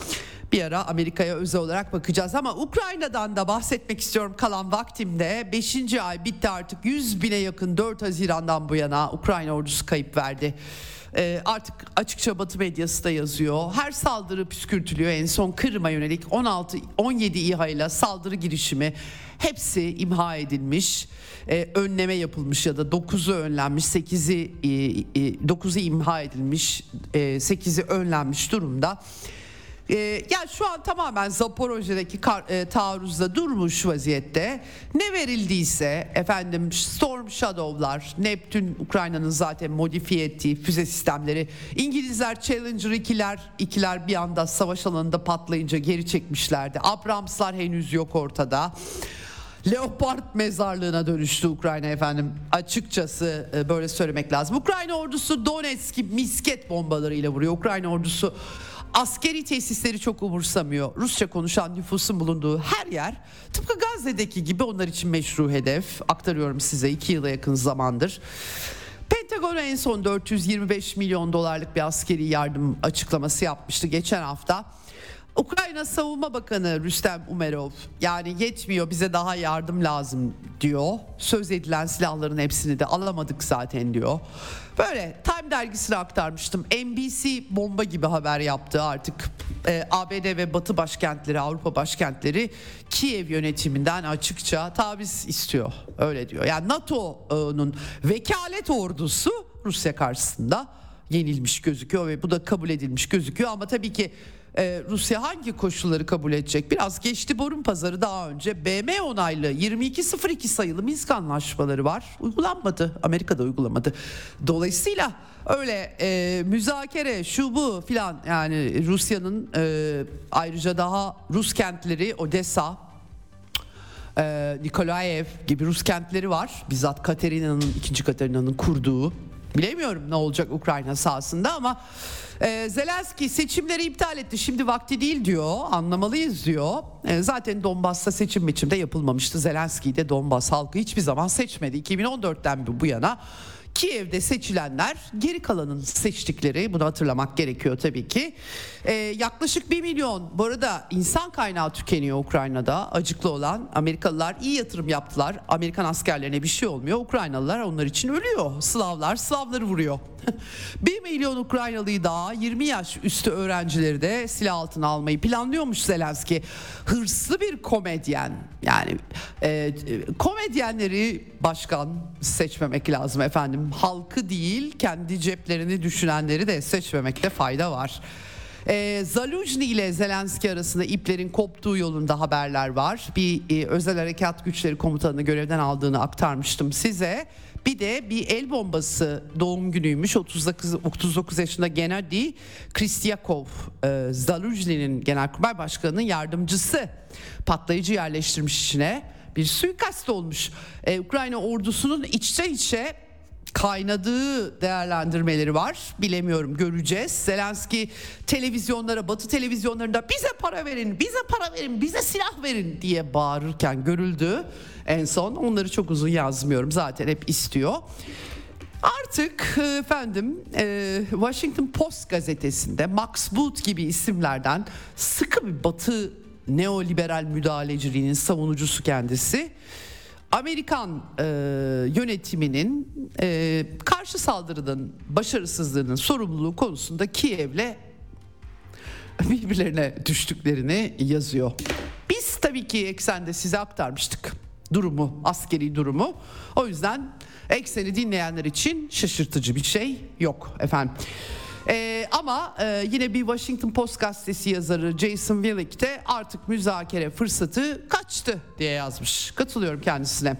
Bir ara Amerika'ya özel olarak bakacağız ama Ukrayna'dan da bahsetmek istiyorum kalan vaktimde. 5. ay bitti artık 100 bine yakın 4 Haziran'dan bu yana Ukrayna ordusu kayıp verdi. Ee, artık açıkça Batı medyası da yazıyor. Her saldırı püskürtülüyor. En son Kırım'a yönelik 16 17 İHA ile saldırı girişimi hepsi imha edilmiş. Ee, önleme yapılmış ya da 9'u önlenmiş, 8'i e, e, 9'u imha edilmiş, e, 8'i önlenmiş durumda. Ee, yani şu an tamamen Zaporojye'deki kar, e, taarruzda durmuş vaziyette. Ne verildiyse efendim Storm Shadow'lar, Neptün Ukrayna'nın zaten modifiye ettiği füze sistemleri. İngilizler Challenger 2'ler, 2'ler bir anda savaş alanında patlayınca geri çekmişlerdi. Abrams'lar henüz yok ortada. Leopard mezarlığına dönüştü Ukrayna efendim. Açıkçası e, böyle söylemek lazım. Ukrayna ordusu Donetsk'i misket bombalarıyla vuruyor. Ukrayna ordusu askeri tesisleri çok umursamıyor. Rusça konuşan nüfusun bulunduğu her yer tıpkı Gazze'deki gibi onlar için meşru hedef. Aktarıyorum size iki yıla yakın zamandır. Pentagon en son 425 milyon dolarlık bir askeri yardım açıklaması yapmıştı geçen hafta. Ukrayna Savunma Bakanı Rüstem Umerov yani yetmiyor bize daha yardım lazım diyor. Söz edilen silahların hepsini de alamadık zaten diyor. Böyle Time dergisine aktarmıştım. NBC bomba gibi haber yaptı artık. Ee, ABD ve Batı başkentleri, Avrupa başkentleri Kiev yönetiminden açıkça taviz istiyor. Öyle diyor. Yani NATO'nun vekalet ordusu Rusya karşısında yenilmiş gözüküyor ve bu da kabul edilmiş gözüküyor ama tabii ki ee, Rusya hangi koşulları kabul edecek? Biraz geçti borun pazarı daha önce BM onaylı 2202 sayılı Minsk anlaşmaları var. Uygulanmadı. Amerika'da uygulamadı. Dolayısıyla öyle e, müzakere şu bu filan yani Rusya'nın e, ayrıca daha Rus kentleri Odessa, e, Nikolaev gibi Rus kentleri var. Bizzat Katerina'nın, ikinci Katerina'nın kurduğu. Bilemiyorum ne olacak Ukrayna sahasında ama e, Zelenski seçimleri iptal etti. Şimdi vakti değil diyor. Anlamalıyız diyor. E, zaten Donbas'ta seçim biçimde yapılmamıştı. Zelenski de Donbas halkı hiçbir zaman seçmedi. 2014'ten bu yana Kiev'de seçilenler geri kalanın seçtikleri bunu hatırlamak gerekiyor tabii ki. Ee, yaklaşık 1 milyon bu arada insan kaynağı tükeniyor Ukrayna'da acıklı olan Amerikalılar iyi yatırım yaptılar. Amerikan askerlerine bir şey olmuyor. Ukraynalılar onlar için ölüyor. Slavlar Slavları vuruyor. 1 milyon Ukraynalıyı daha 20 yaş üstü öğrencileri de silah altına almayı planlıyormuş Zelenski. Hırslı bir komedyen yani e, komedyenleri başkan seçmemek lazım efendim. Halkı değil kendi ceplerini düşünenleri de seçmemekte fayda var. E, Zaluzhny ile Zelenski arasında iplerin koptuğu yolunda haberler var. Bir e, özel harekat güçleri komutanını görevden aldığını aktarmıştım size. Bir de bir el bombası doğum günüymüş 39, 39 yaşında Gennady Kristyakov e, Zaluzhny'nin genelkurmay başkanının yardımcısı patlayıcı yerleştirmiş içine bir suikast olmuş. Ee, Ukrayna ordusunun içten içe kaynadığı değerlendirmeleri var. Bilemiyorum göreceğiz. Zelenski televizyonlara, batı televizyonlarında bize para verin, bize para verin, bize silah verin diye bağırırken görüldü. En son onları çok uzun yazmıyorum zaten hep istiyor. Artık efendim e, Washington Post gazetesinde Max Boot gibi isimlerden sıkı bir batı neoliberal müdahaleciliğinin savunucusu kendisi. Amerikan e, yönetiminin e, karşı saldırının başarısızlığının sorumluluğu konusunda Kiev'le birbirlerine düştüklerini yazıyor. Biz tabii ki eksende size aktarmıştık durumu, askeri durumu. O yüzden ekseni dinleyenler için şaşırtıcı bir şey yok efendim. Ee, ama e, yine bir Washington Post gazetesi yazarı Jason Willick de artık müzakere fırsatı kaçtı diye yazmış. Katılıyorum kendisine.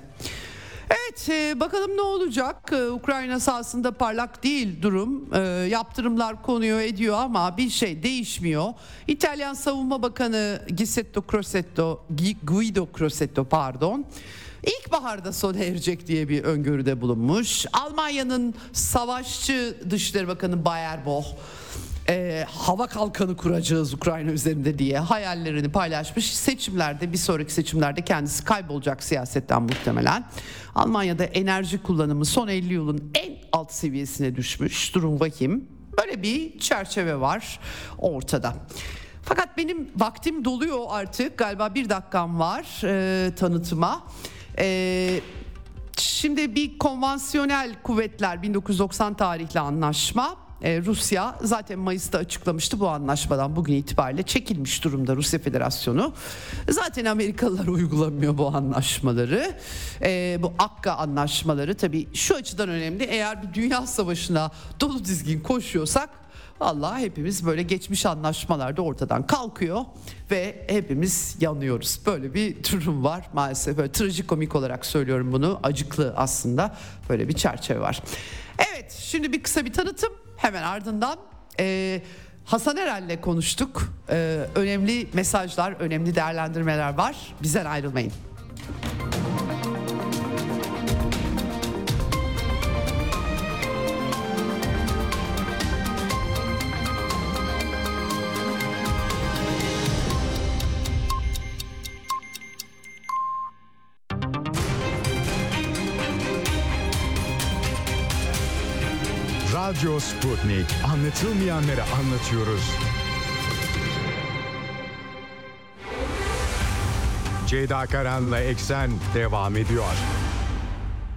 Evet e, bakalım ne olacak. E, Ukrayna sahasında parlak değil durum. E, yaptırımlar konuyor ediyor ama bir şey değişmiyor. İtalyan Savunma Bakanı Giuseppe Crosetto, Guido Crosetto pardon. İlkbaharda sona erecek diye bir öngörüde bulunmuş. Almanya'nın savaşçı Dışişleri Bakanı Baerbock e, hava kalkanı kuracağız Ukrayna üzerinde diye hayallerini paylaşmış. Seçimlerde bir sonraki seçimlerde kendisi kaybolacak siyasetten muhtemelen. Almanya'da enerji kullanımı son 50 yılın en alt seviyesine düşmüş. Durum vahim. Böyle bir çerçeve var ortada. Fakat benim vaktim doluyor artık. Galiba bir dakikam var e, tanıtıma. E, şimdi bir konvansiyonel kuvvetler 1990 tarihli anlaşma e, Rusya zaten Mayıs'ta açıklamıştı bu anlaşmadan bugün itibariyle çekilmiş durumda Rusya Federasyonu. Zaten Amerikalılar uygulamıyor bu anlaşmaları. E, bu akka anlaşmaları tabii şu açıdan önemli. Eğer bir dünya savaşına dolu dizgin koşuyorsak Allah hepimiz böyle geçmiş anlaşmalarda ortadan kalkıyor ve hepimiz yanıyoruz. Böyle bir durum var maalesef. Böyle trajikomik olarak söylüyorum bunu. Acıklı aslında böyle bir çerçeve var. Evet şimdi bir kısa bir tanıtım. Hemen ardından e, Hasan Erel'le konuştuk. E, önemli mesajlar, önemli değerlendirmeler var. Bizden ayrılmayın. Radyo Sputnik. Anlatılmayanları anlatıyoruz. Ceyda Karan'la Eksen devam ediyor.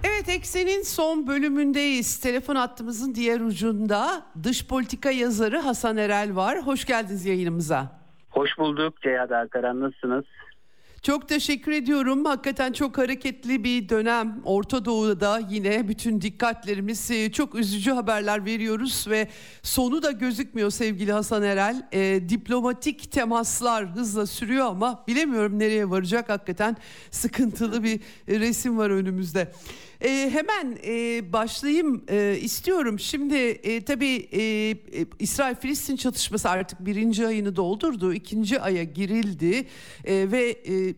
Evet Eksen'in son bölümündeyiz. Telefon hattımızın diğer ucunda dış politika yazarı Hasan Erel var. Hoş geldiniz yayınımıza. Hoş bulduk Ceyda Karan nasılsınız? Çok teşekkür ediyorum. Hakikaten çok hareketli bir dönem. Orta Doğu'da yine bütün dikkatlerimiz e, çok üzücü haberler veriyoruz ve sonu da gözükmüyor sevgili Hasan Erel. E, diplomatik temaslar hızla sürüyor ama bilemiyorum nereye varacak. Hakikaten sıkıntılı bir resim var önümüzde. E, hemen e, başlayayım e, istiyorum. Şimdi e, tabii e, e, İsrail-Filistin çatışması artık birinci ayını doldurdu. ikinci aya girildi e, ve e,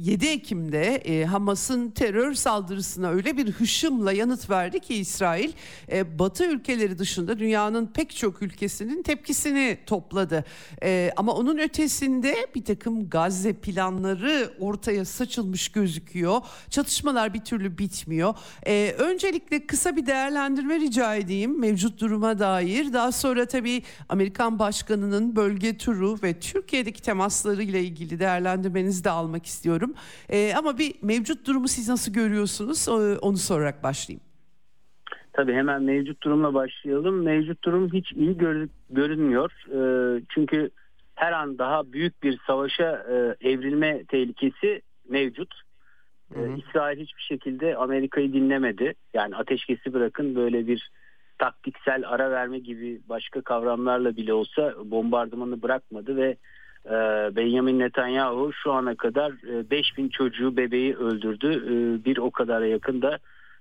7 Ekim'de e, Hamas'ın terör saldırısına öyle bir hışımla yanıt verdi ki İsrail e, Batı ülkeleri dışında dünyanın pek çok ülkesinin tepkisini topladı. E, ama onun ötesinde bir takım Gazze planları ortaya saçılmış gözüküyor. Çatışmalar bir türlü bitmiyor. Ee, öncelikle kısa bir değerlendirme rica edeyim mevcut duruma dair. Daha sonra tabii Amerikan Başkanı'nın bölge turu ve Türkiye'deki temasları ile ilgili değerlendirmenizi de almak istiyorum. Ee, ama bir mevcut durumu siz nasıl görüyorsunuz? Onu sorarak başlayayım. Tabii hemen mevcut durumla başlayalım. Mevcut durum hiç iyi gör, görünmüyor. Ee, çünkü her an daha büyük bir savaşa e, evrilme tehlikesi mevcut. Hı hı. İsrail hiçbir şekilde Amerika'yı dinlemedi. Yani ateşkesi bırakın böyle bir taktiksel ara verme gibi başka kavramlarla bile olsa bombardımanı bırakmadı ve e, Benjamin Netanyahu şu ana kadar e, 5000 çocuğu bebeği öldürdü. E, bir o kadara yakın da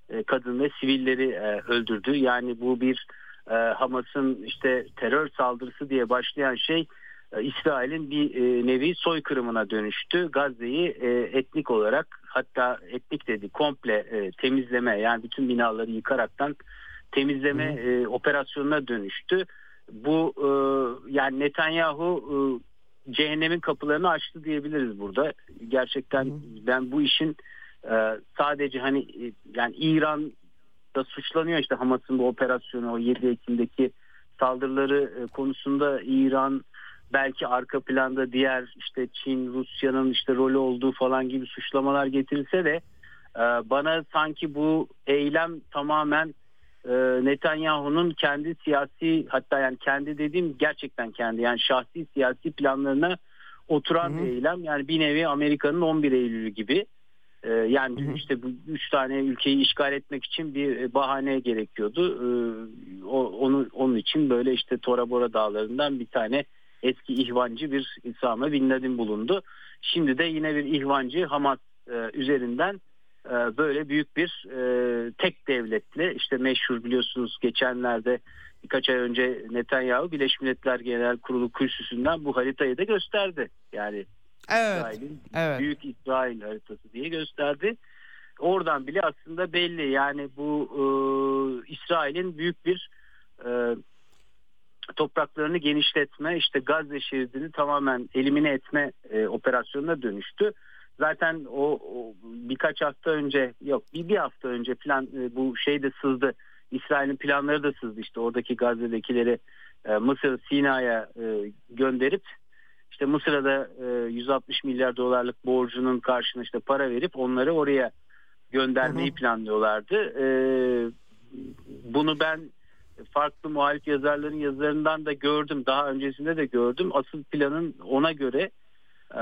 e, kadın ve sivilleri e, öldürdü. Yani bu bir e, Hamas'ın işte terör saldırısı diye başlayan şey e, İsrail'in bir e, nevi soykırımına dönüştü. Gazze'yi e, etnik olarak hatta etnik dedi komple temizleme yani bütün binaları yıkaraktan temizleme e, operasyonuna dönüştü. Bu yani Netanyahu cehennemin kapılarını açtı diyebiliriz burada. Gerçekten ben bu işin sadece hani yani İran da suçlanıyor işte Hamas'ın bu operasyonu o 7 Ekim'deki saldırıları konusunda İran belki arka planda diğer işte Çin, Rusya'nın işte rolü olduğu falan gibi suçlamalar getirilse de e, bana sanki bu eylem tamamen e, Netanyahu'nun kendi siyasi hatta yani kendi dediğim gerçekten kendi yani şahsi siyasi planlarına oturan Hı-hı. bir eylem. Yani bir nevi Amerika'nın 11 Eylül'ü gibi. E, yani Hı-hı. işte bu üç tane ülkeyi işgal etmek için bir bahane gerekiyordu. onu onun için böyle işte Tora Bora dağlarından bir tane eski ihvancı bir Usame Bin Laden bulundu. Şimdi de yine bir ihvancı Hamas e, üzerinden e, böyle büyük bir e, tek devletli işte meşhur biliyorsunuz geçenlerde birkaç ay önce Netanyahu Birleşmiş Milletler Genel Kurulu kürsüsünden bu haritayı da gösterdi. Yani Evet. İsrail'in Evet. büyük İsrail haritası diye gösterdi. Oradan bile aslında belli yani bu e, İsrail'in büyük bir e, topraklarını genişletme işte Gazze şeridini tamamen elimine etme e, operasyonuna dönüştü. Zaten o, o birkaç hafta önce yok bir, bir hafta önce plan e, bu şey de sızdı. İsrail'in planları da sızdı işte oradaki Gazze'dekileri e, Mısır Sina'ya e, gönderip işte Mısır'a da e, 160 milyar dolarlık borcunun karşına işte para verip onları oraya göndermeyi Hı hı. planlıyorlardı. E, bunu ben farklı muhalif yazarların yazılarından da gördüm. Daha öncesinde de gördüm. Asıl planın ona göre e,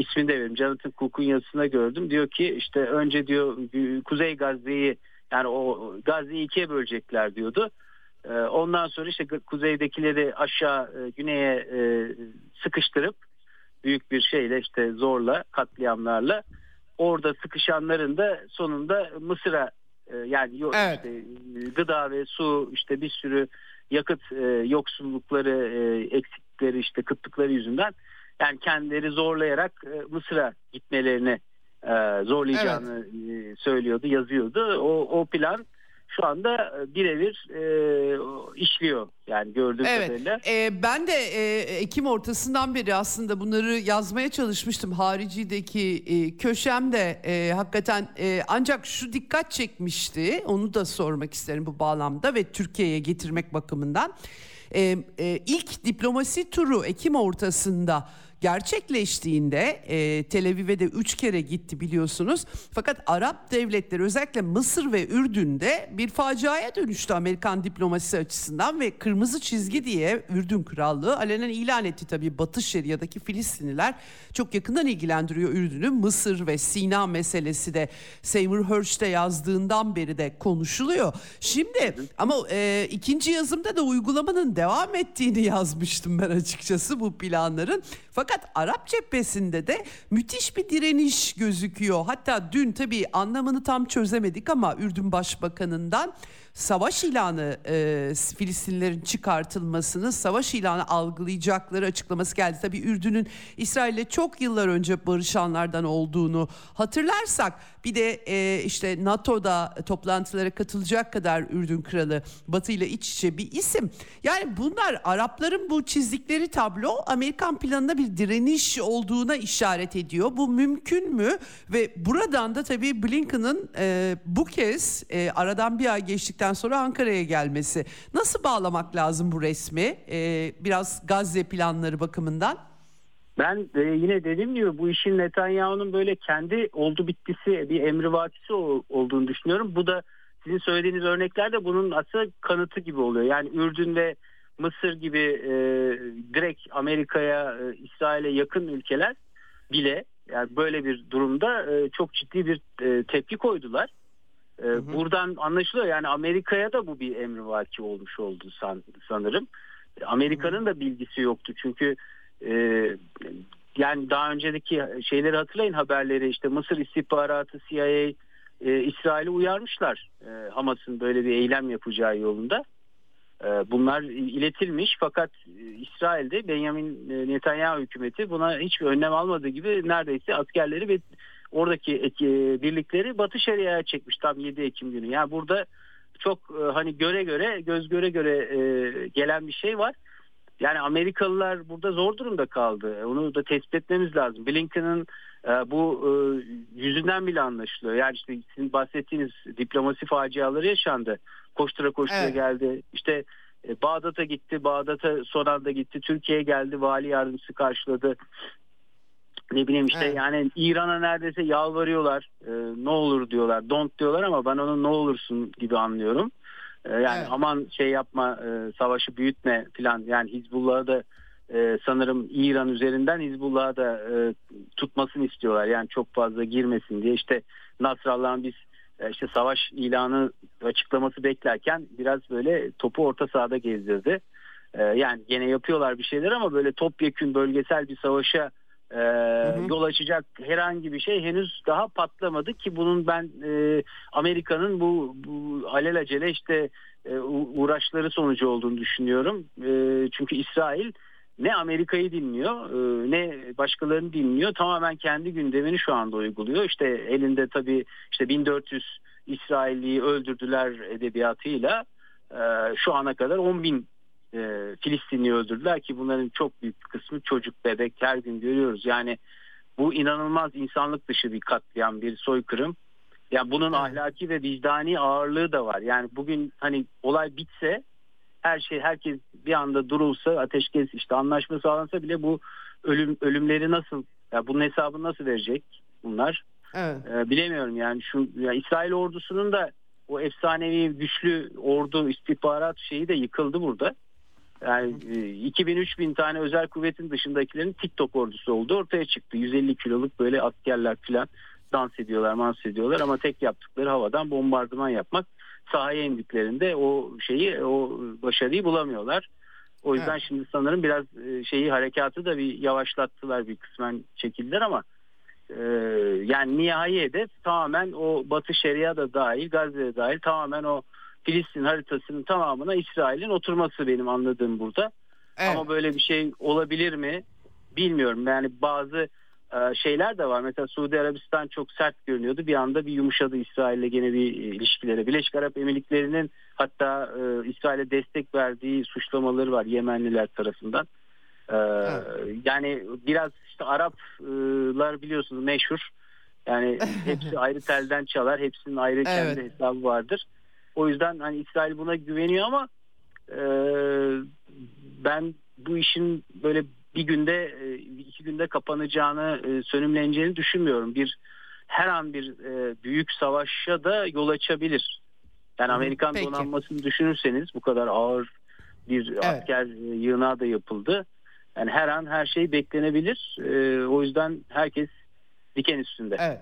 ismini de veririm. Jonathan Cook'un yazısına gördüm. Diyor ki işte önce diyor Kuzey Gazze'yi yani o Gazze'yi ikiye bölecekler diyordu. E, ondan sonra işte kuzeydekileri aşağı e, güneye e, sıkıştırıp büyük bir şeyle işte zorla katliamlarla orada sıkışanların da sonunda Mısır'a e, yani yo- Evet. işte, e, gıda ve su işte bir sürü yakıt e, yoksullukları e, eksikleri işte kıtlıkları yüzünden yani kendileri zorlayarak e, Mısır'a gitmelerini e, zorlayacağını e, söylüyordu yazıyordu o, o plan şu anda e, birebir e, işliyor yani gördüğüm Evet. kadarıyla. Ee, ben de e, Ekim ortasından beri aslında bunları yazmaya çalışmıştım. Haricideki e, köşemde e, hakikaten e, ancak şu dikkat çekmişti. Onu da sormak isterim bu bağlamda ve Türkiye'ye getirmek bakımından. E, e, ilk diplomasi turu Ekim ortasında gerçekleştiğinde e, Tel Aviv'e de üç kere gitti biliyorsunuz. Fakat Arap devletleri özellikle Mısır ve Ürdün'de bir faciaya dönüştü Amerikan diplomasisi açısından ve kırmızı çizgi diye Ürdün Krallığı alenen ilan etti tabii Batı Şeria'daki Filistinliler çok yakından ilgilendiriyor Ürdün'ü. Mısır ve Sina meselesi de Seymour Hersh'te yazdığından beri de konuşuluyor. Şimdi ama e, ikinci yazımda da uygulamanın devam ettiğini yazmıştım ben açıkçası bu planların. Fakat Arap cephesinde de müthiş bir direniş gözüküyor. Hatta dün tabii anlamını tam çözemedik ama Ürdün Başbakanı'ndan savaş ilanı e, Filistinlilerin çıkartılmasını savaş ilanı algılayacakları açıklaması geldi. Tabii Ürdün'ün İsrail'le çok yıllar önce barışanlardan olduğunu hatırlarsak bir de e, işte NATO'da toplantılara katılacak kadar Ürdün kralı Batı ile iç içe bir isim. Yani bunlar Arapların bu çizdikleri tablo Amerikan planına bir direniş olduğuna işaret ediyor. Bu mümkün mü? Ve buradan da tabii Blinken'ın e, bu kez e, aradan bir ay geçtikten sonra Ankara'ya gelmesi. Nasıl bağlamak lazım bu resmi? E, biraz Gazze planları bakımından. Ben e, yine dediğim gibi bu işin Netanyahu'nun böyle kendi oldu bittisi bir emrivakisi ol- olduğunu düşünüyorum. Bu da sizin söylediğiniz örneklerde bunun aslında kanıtı gibi oluyor. Yani Ürdün ve Mısır gibi e, direkt Amerika'ya, e, İsrail'e yakın ülkeler bile yani böyle bir durumda e, çok ciddi bir e, tepki koydular. E, Buradan anlaşılıyor yani Amerika'ya da bu bir emrivaki olmuş oldu san, sanırım. Amerika'nın da bilgisi yoktu çünkü e, yani daha önceki şeyleri hatırlayın haberleri işte Mısır istihbaratı CIA e, İsrail'i uyarmışlar e, Hamas'ın böyle bir eylem yapacağı yolunda. E, bunlar iletilmiş fakat e, İsrail'de Benjamin e, Netanyahu hükümeti buna hiçbir önlem almadığı gibi neredeyse askerleri ve oradaki eki- birlikleri Batı Şeria'ya çekmiş tam 7 Ekim günü. Yani burada çok e, hani göre göre göz göre göre e, gelen bir şey var. Yani Amerikalılar burada zor durumda kaldı. Onu da tespit etmemiz lazım. Blinken'ın e, bu e, yüzünden bile anlaşılıyor. Yani işte sizin bahsettiğiniz diplomasi faciaları yaşandı. Koştura koştura Evet. geldi. İşte e, Bağdat'a gitti. Bağdat'a son anda gitti. Türkiye'ye geldi. Vali yardımcısı karşıladı. Ne bileyim işte Evet. yani İran'a neredeyse yalvarıyorlar. E, ne olur diyorlar. Don't diyorlar ama ben onu ne olursun gibi anlıyorum. E, yani Evet. aman şey yapma e, savaşı büyütme falan yani Hizbullah'ı da e, sanırım İran üzerinden Hizbullah'ı da e, tutmasını istiyorlar. Yani çok fazla girmesin diye işte Nasrallah'ın biz işte savaş ilanı açıklaması beklerken biraz böyle topu orta sahada gezdirdi. E, yani gene yapıyorlar bir şeyler ama böyle topyekün bölgesel bir savaşa e, yol açacak herhangi bir şey henüz daha patlamadı ki bunun ben e, Amerika'nın bu, bu alelacele işte e, uğraşları sonucu olduğunu düşünüyorum. E, çünkü İsrail ne Amerika'yı dinliyor e, ne başkalarını dinliyor. Tamamen kendi gündemini şu anda uyguluyor. İşte elinde tabii işte 1400 İsrailliyi öldürdüler edebiyatıyla e, şu ana kadar 10 bin e, Filistinli öldürdüler ki bunların çok büyük kısmı çocuk bebek her gün görüyoruz. Yani bu inanılmaz insanlık dışı bir katliam bir soykırım. Yani bunun ahlaki ve vicdani ağırlığı da var. Yani bugün hani olay bitse her şey herkes bir anda durulsa ateşkes işte anlaşma sağlansa bile bu ölüm ölümleri nasıl ya bunun hesabını nasıl verecek bunlar? Evet. Ee, bilemiyorum yani şu ya İsrail ordusunun da o efsanevi güçlü ordu istihbarat şeyi de yıkıldı burada. Yani 2000-3000 e, tane özel kuvvetin dışındakilerin TikTok ordusu oldu ortaya çıktı. 150 kiloluk böyle askerler falan dans ediyorlar, mans ediyorlar ama tek yaptıkları havadan bombardıman yapmak. Sahaya indiklerinde o şeyi, o başarıyı bulamıyorlar. O yüzden evet. şimdi sanırım biraz e, şeyi harekatı da bir yavaşlattılar bir kısmen çekildiler ama e, yani nihai hedef tamamen o Batı Şeria da dahil, Gazze'de dahil tamamen o Filistin haritasının tamamına İsrail'in oturması benim anladığım burada. Evet. Ama böyle bir şey olabilir mi bilmiyorum. Yani bazı şeyler de var. Mesela Suudi Arabistan çok sert görünüyordu. Bir anda bir yumuşadı İsrail'le gene bir ilişkileri. Birleşik Arap Emirlikleri'nin hatta e, İsrail'e destek verdiği suçlamaları var Yemenliler tarafından. E, evet. Yani biraz işte Araplar biliyorsunuz meşhur. Yani hepsi ayrı telden çalar. Hepsinin ayrı evet. kendi hesabı vardır. O yüzden hani İsrail buna güveniyor ama e, ben bu işin böyle bir günde e, iki günde kapanacağını e, sönümleneceğini düşünmüyorum. Bir her an bir e, büyük savaşa da yol açabilir. Yani Amerikan Peki. donanmasını düşünürseniz bu kadar ağır bir evet. asker yığınağı da yapıldı. Yani her an her şey beklenebilir. O yüzden herkes diken üstünde. Evet.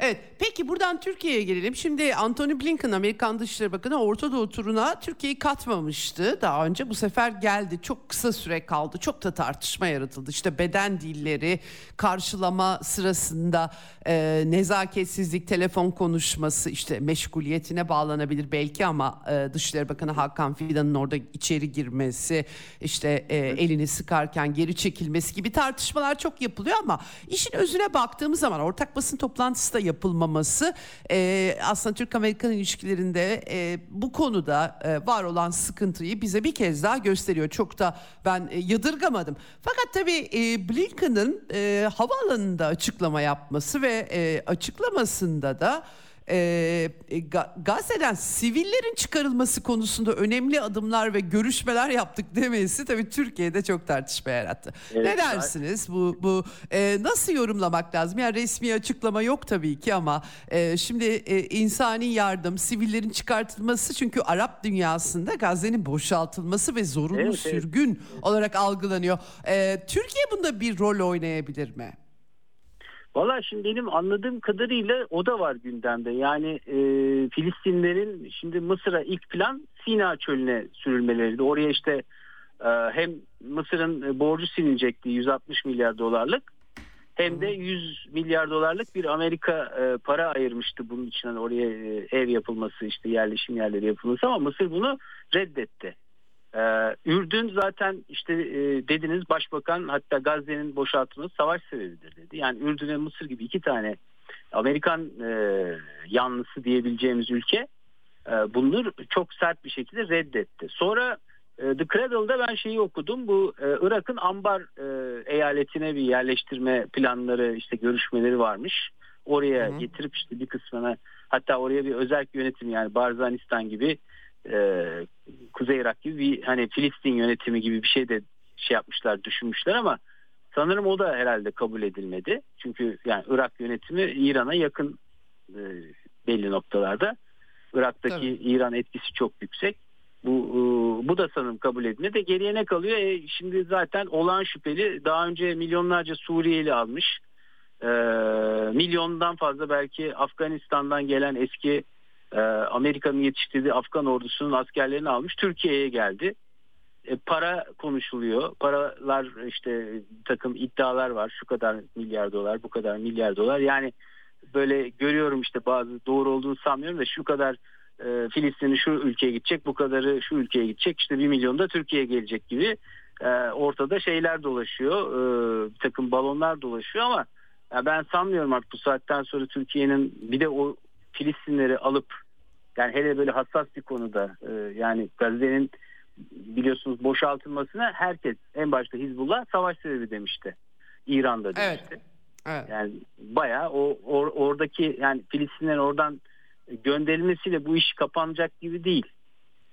Evet peki buradan Türkiye'ye gelelim. Şimdi Anthony Blinken Amerikan Dışişleri Bakanı Orta Doğu turuna Türkiye'yi katmamıştı daha önce. Bu sefer geldi çok kısa süre kaldı. Çok da tartışma yaratıldı. İşte beden dilleri karşılama sırasında e, nezaketsizlik telefon konuşması işte meşguliyetine bağlanabilir belki ama e, Dışişleri Bakanı Hakan Fidan'ın orada içeri girmesi işte e, elini sıkarken geri çekilmesi gibi tartışmalar çok yapılıyor ama işin özüne baktığımız zaman ortak basın toplantısı da yapılmaması e, aslında Türk-Amerikan ilişkilerinde e, bu konuda e, var olan sıkıntıyı bize bir kez daha gösteriyor. Çok da ben e, yadırgamadım. Fakat tabii e, Blinken'ın e, havaalanında açıklama yapması ve e, açıklamasında da e, Gazze'den sivillerin çıkarılması konusunda önemli adımlar ve görüşmeler yaptık demesi tabii Türkiye'de çok tartışma yarattı. Evet, ne dersiniz bu bu e, nasıl yorumlamak lazım? Yani resmi açıklama yok tabii ki ama e, şimdi e, insani yardım, sivillerin çıkartılması çünkü Arap dünyasında Gazze'nin boşaltılması ve zorunlu evet, sürgün evet. olarak algılanıyor. E, Türkiye bunda bir rol oynayabilir mi? Valla şimdi benim anladığım kadarıyla o da var gündemde. Yani e, Filistinlerin şimdi Mısır'a ilk plan Sina çölüne sürülmeleriydi. Oraya işte e, hem Mısır'ın borcu silinecekti 160 milyar dolarlık hem de 100 milyar dolarlık bir Amerika e, para ayırmıştı bunun için hani oraya e, ev yapılması işte yerleşim yerleri yapılması ama Mısır bunu reddetti. Ee, Ürdün zaten işte e, dediniz başbakan hatta Gazze'nin boşaltılması savaş sebebidir dedi. Yani Ürdün ve Mısır gibi iki tane Amerikan e, yanlısı diyebileceğimiz ülke e, bunları çok sert bir şekilde reddetti. Sonra e, The Cradle'da ben şeyi okudum. Bu e, Irak'ın Ambar e, eyaletine bir yerleştirme planları işte görüşmeleri varmış. Oraya Hı-hı. getirip işte bir kısmına hatta oraya bir özel yönetim yani Barzanistan gibi e, Kuzey Irak gibi bir hani Filistin yönetimi gibi bir şey de şey yapmışlar düşünmüşler ama sanırım o da herhalde kabul edilmedi. Çünkü yani Irak yönetimi İran'a yakın e, belli noktalarda. Irak'taki Tabii. İran etkisi çok yüksek. Bu e, bu da sanırım kabul edilmedi. De geriye ne kalıyor? E, şimdi zaten olan şüpheli daha önce milyonlarca Suriyeli almış. E, milyondan fazla belki Afganistan'dan gelen eski e, Amerika'nın yetiştirdiği Afgan ordusunun askerlerini almış Türkiye'ye geldi. e, para konuşuluyor. Paralar işte takım iddialar var. Şu kadar milyar dolar, bu kadar milyar dolar. Yani böyle görüyorum işte bazı doğru olduğunu sanmıyorum da şu kadar e, Filistin'i şu ülkeye gidecek, bu kadarı şu ülkeye gidecek. İşte bir milyon da Türkiye'ye gelecek gibi e, ortada şeyler dolaşıyor. E, bir takım balonlar dolaşıyor ama ben sanmıyorum artık bu saatten sonra Türkiye'nin bir de o Filistinleri alıp yani hele böyle hassas bir konuda e, yani Gazze'nin biliyorsunuz boşaltılmasına herkes en başta Hizbullah savaş sebebi demişti. İran'da demişti. Evet. Evet. Yani bayağı o or, oradaki yani Filistinlerin oradan gönderilmesiyle bu iş kapanacak gibi değil.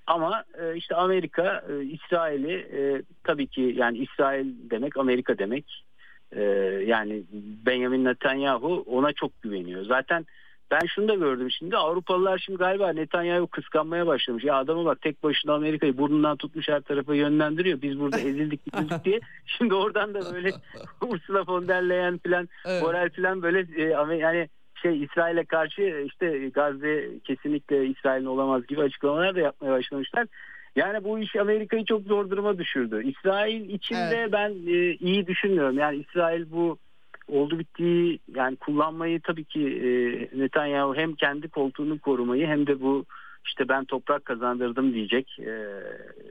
Ama e, işte Amerika, e, İsrail'i e, tabii ki yani İsrail demek Amerika demek. E, yani Benjamin Netanyahu ona çok güveniyor. Zaten ben şunu da gördüm şimdi Avrupalılar şimdi galiba Netanyahu kıskanmaya başlamış. Ya adama bak tek başına Amerika'yı burnundan tutmuş her tarafa yönlendiriyor. Biz burada ezildik ezildik diye. Şimdi oradan da böyle Ursula von der Leyen falan evet. Borrell falan böyle e, yani şey İsrail'e karşı işte Gazze kesinlikle İsrail'in olamaz gibi açıklamalar da yapmaya başlamışlar. Yani bu iş Amerika'yı çok zor duruma düşürdü. İsrail içinde evet. ben e, iyi düşünmüyorum. Yani İsrail bu oldu bittiği yani kullanmayı tabii ki e, Netanyahu hem kendi koltuğunu korumayı hem de bu işte ben toprak kazandırdım diyecek e,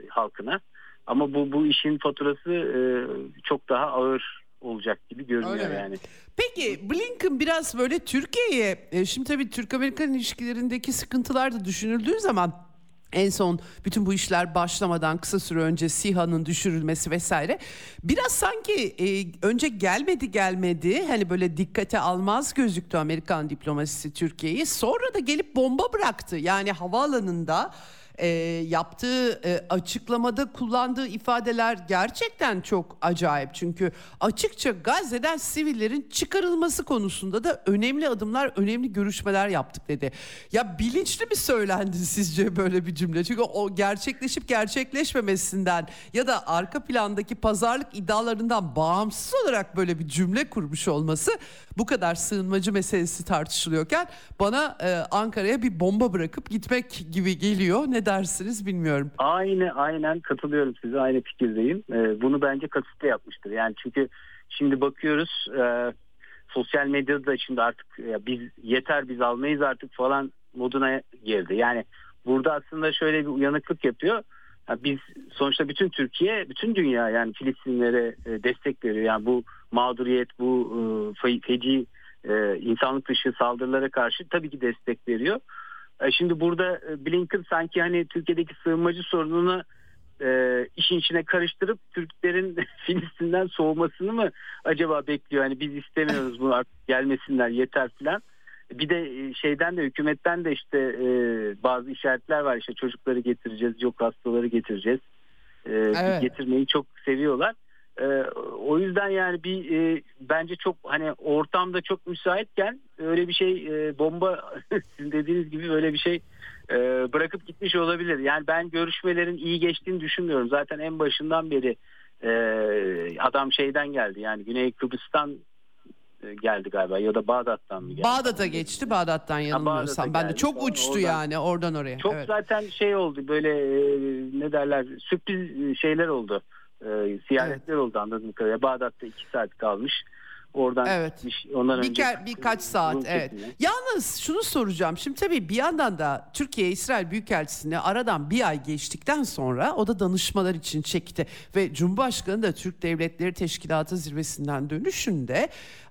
halkına. Ama bu bu işin faturası e, çok daha ağır olacak gibi görünüyor yani. Peki Blinken biraz böyle Türkiye'ye e, şimdi tabii Türk-Amerikan ilişkilerindeki sıkıntılar da düşünüldüğü zaman en son bütün bu işler başlamadan kısa süre önce SİHA'nın düşürülmesi vesaire. Biraz sanki e, önce gelmedi gelmedi hani böyle dikkate almaz gözüktü Amerikan diplomasisi Türkiye'yi. Sonra da gelip bomba bıraktı. Yani havaalanında e, yaptığı e, açıklamada kullandığı ifadeler gerçekten çok acayip. Çünkü açıkça Gazze'den sivillerin çıkarılması konusunda da önemli adımlar, önemli görüşmeler yaptık dedi. Ya bilinçli mi söylendi sizce böyle bir cümle? Çünkü o gerçekleşip gerçekleşmemesinden ya da arka plandaki pazarlık iddialarından bağımsız olarak böyle bir cümle kurmuş olması bu kadar sığınmacı meselesi tartışılıyorken bana e, Ankara'ya bir bomba bırakıp gitmek gibi geliyor. Ne dersiniz bilmiyorum. Aynı aynen katılıyorum size aynı fikirdeyim. E, bunu bence kasıtlı yapmıştır. Yani çünkü şimdi bakıyoruz e, sosyal medyada da şimdi artık ya biz yeter biz almayız artık falan moduna girdi. Yani burada aslında şöyle bir uyanıklık yapıyor. biz sonuçta bütün Türkiye, bütün dünya yani Filistinlere e, destek veriyor. Yani bu mağduriyet, bu e, feci e, insanlık dışı saldırılara karşı tabii ki destek veriyor. E, şimdi burada e, Blinken sanki hani Türkiye'deki sığınmacı sorununu e, işin içine karıştırıp Türklerin Filistin'den soğumasını mı acaba bekliyor? Hani biz istemiyoruz bunu artık gelmesinler yeter filan. Bir de şeyden de hükümetten de işte e, bazı işaretler var işte çocukları getireceğiz yok hastaları getireceğiz. E, evet. Getirmeyi çok seviyorlar. E, o yüzden yani bir e, bence çok hani ortamda çok müsaitken öyle bir şey e, bomba sizin dediğiniz gibi öyle bir şey e, bırakıp gitmiş olabilir. Yani ben görüşmelerin iyi geçtiğini düşünmüyorum. Zaten en başından beri e, adam şeyden geldi yani Güney Kıbrıs'tan e, geldi galiba ya da Bağdat'tan mı geldi? Bağdat'a geçti Bağdat'tan yanılmıyorsam. Ben de çok uçtu oradan, yani oradan oraya. Çok evet. zaten şey oldu böyle e, ne derler sürpriz şeyler oldu e, ziyaretler evet. oldu anladığım kadarıyla. Bağdat'ta iki saat kalmış. Oradan evet. gitmiş. Ondan bir önce birkaç saat Rum evet. Çekimine. Yalnız şunu soracağım. Şimdi tabii bir yandan da Türkiye İsrail Büyükelçisi'ne aradan bir ay geçtikten sonra o da danışmalar için çekti ve Cumhurbaşkanı da Türk Devletleri Teşkilatı zirvesinden dönüşünde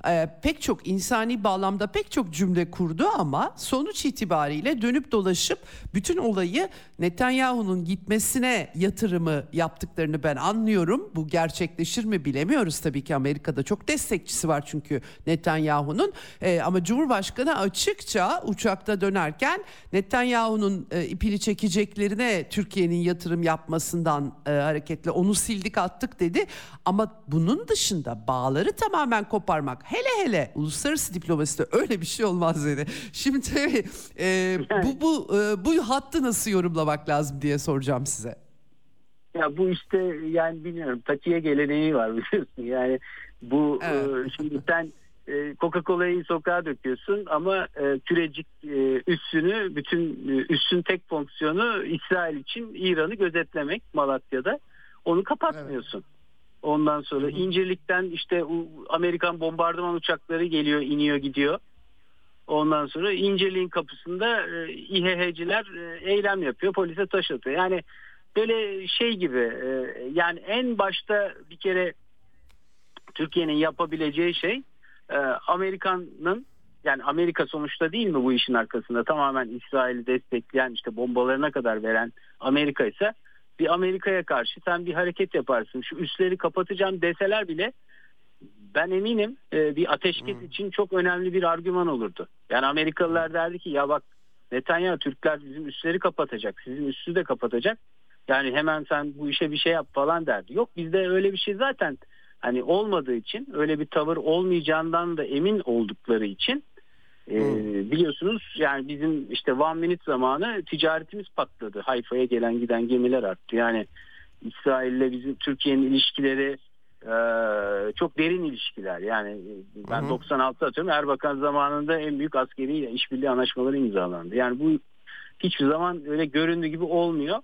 e, pek çok insani bağlamda pek çok cümle kurdu ama sonuç itibariyle dönüp dolaşıp bütün olayı Netanyahu'nun gitmesine yatırımı yaptıklarını ben anlıyorum. Bu gerçekleşir mi bilemiyoruz tabii ki. Amerika'da çok destekçisi var çünkü Netanyahu'nun. E, ama Cumhurbaşkanı açıkça uçakta dönerken Netanyahu'nun e, ipini çekeceklerine Türkiye'nin yatırım yapmasından e, hareketle onu sildik attık dedi. Ama bunun dışında bağları tamamen koparmak hele hele uluslararası diplomaside öyle bir şey olmaz dedi. Şimdi e, bu bu e, bu hattı nasıl yorumlamak lazım diye soracağım size. Ya bu işte yani bilmiyorum takiye geleneği var biliyorsun yani bu e, evet. e, şimdi sen e, Coca-Cola'yı sokağa döküyorsun ama e, kürecik e, üssünü bütün e, üssün tek fonksiyonu İsrail için İran'ı gözetlemek Malatya'da. onu kapatmıyorsun. Ondan sonra Hı hı. İncirlik'ten işte Amerikan bombardıman uçakları geliyor, iniyor, gidiyor. Ondan sonra İncirlik'in kapısında e, İHH'ciler e, eylem yapıyor, polise taş atıyor. Yani böyle şey gibi e, yani en başta bir kere Türkiye'nin yapabileceği şey e, Amerika'nın yani Amerika sonuçta değil mi bu işin arkasında tamamen İsrail'i destekleyen işte bombalarına kadar veren Amerika ise bir Amerika'ya karşı sen bir hareket yaparsın. Şu üsleri kapatacağım deseler bile ben eminim e, bir ateşkes Hmm. için çok önemli bir argüman olurdu. Yani Amerikalılar derdi ki ya bak Netanyahu Türkler bizim üsleri kapatacak. Sizin üssü de kapatacak. Yani hemen sen bu işe bir şey yap falan derdi. Yok bizde öyle bir şey zaten hani olmadığı için öyle bir tavır olmayacağından da emin oldukları için e, Hmm. biliyorsunuz yani bizim işte one minute zamanı ticaretimiz patladı. Hayfa'ya gelen giden gemiler arttı. Yani İsrail'le bizim Türkiye'nin ilişkileri e, çok derin ilişkiler. Yani ben Hı hı. 96 atıyorum Erbakan zamanında en büyük askeri işbirliği anlaşmaları imzalandı. Yani bu hiçbir zaman öyle göründüğü gibi olmuyor.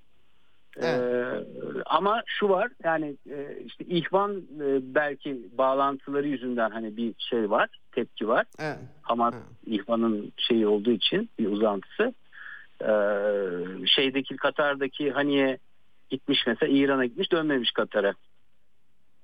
Evet. Ee, ama şu var yani e, işte ihvan e, belki bağlantıları yüzünden hani bir şey var tepki var. Evet. Hamas Evet. ihvanın şeyi olduğu için bir uzantısı. Ee, şeydeki Katar'daki Haniye gitmiş mesela İran'a gitmiş dönmemiş Katar'a.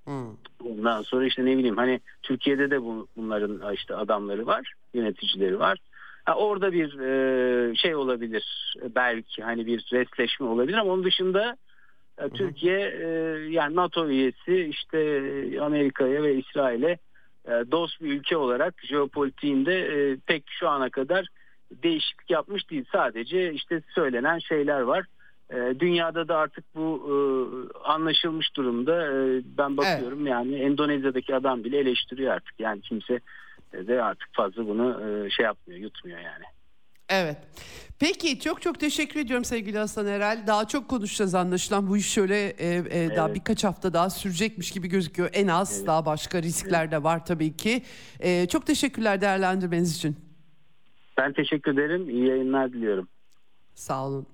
Hı. Ondan sonra işte ne bileyim hani Türkiye'de de bu, bunların işte adamları var, yöneticileri var. Ha, orada bir e, şey olabilir belki hani bir restleşme olabilir ama onun dışında e, Türkiye e, yani NATO üyesi işte Amerika'ya ve İsrail'e dost bir ülke olarak jeopolitiğinde e, pek şu ana kadar değişiklik yapmış değil. Sadece işte söylenen şeyler var. E, dünyada da artık bu e, anlaşılmış durumda. E, ben bakıyorum yani Endonezya'daki adam bile eleştiriyor artık. Yani kimse de artık fazla bunu e, şey yapmıyor, yutmuyor yani. Evet. Peki çok çok teşekkür ediyorum sevgili Hasan Erel. Daha çok konuşacağız anlaşılan. Bu iş şöyle e, e, daha Evet. birkaç hafta daha sürecekmiş gibi gözüküyor. En az Evet. daha başka riskler de var tabii ki. E, çok teşekkürler değerlendirmeniz için. Ben teşekkür ederim. İyi yayınlar diliyorum. Sağ olun.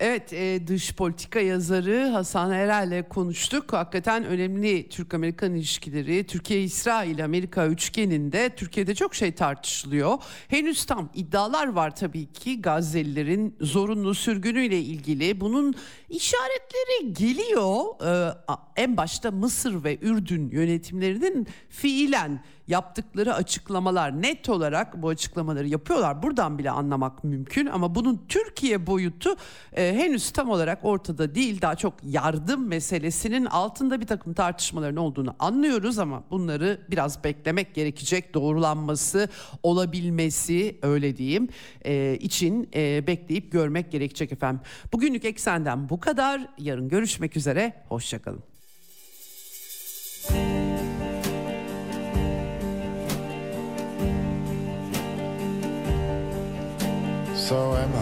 Evet e, dış politika yazarı Hasan Erel'le konuştuk. Hakikaten önemli Türk-Amerikan ilişkileri, Türkiye-İsrail-Amerika üçgeninde Türkiye'de çok şey tartışılıyor. Henüz tam iddialar var tabii ki Gazze'lilerin zorunlu sürgünüyle ilgili. Bunun işaretleri geliyor. A- en başta Mısır ve Ürdün yönetimlerinin fiilen yaptıkları açıklamalar net olarak bu açıklamaları yapıyorlar. Buradan bile anlamak mümkün ama bunun Türkiye boyutu e, henüz tam olarak ortada değil. Daha çok yardım meselesinin altında bir takım tartışmaların olduğunu anlıyoruz ama bunları biraz beklemek gerekecek. Doğrulanması, olabilmesi öyle diyeyim e, için e, bekleyip görmek gerekecek efendim. Bugünlük eksenden bu kadar. Yarın görüşmek üzere. Hoşçakalın. So am I.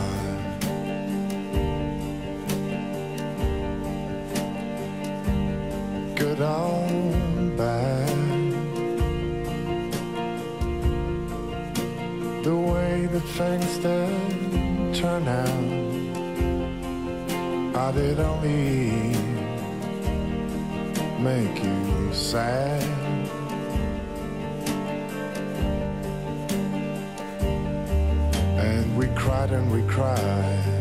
Good or bad. The way that things did turn out, I did only make you sad. And we cried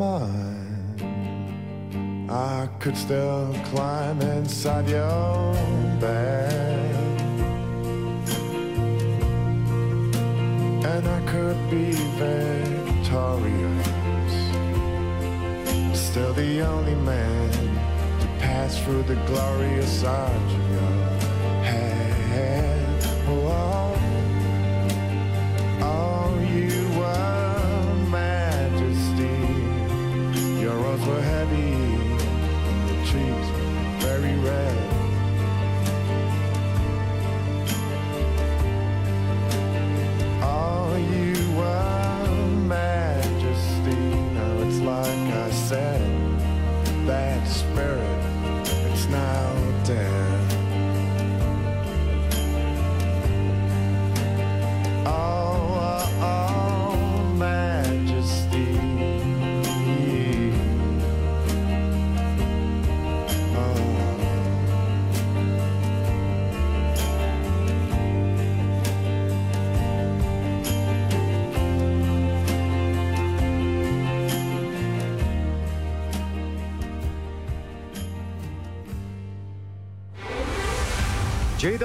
mind, I could still climb inside your bed. And I could be victorious. Still the only man to pass through the glorious arch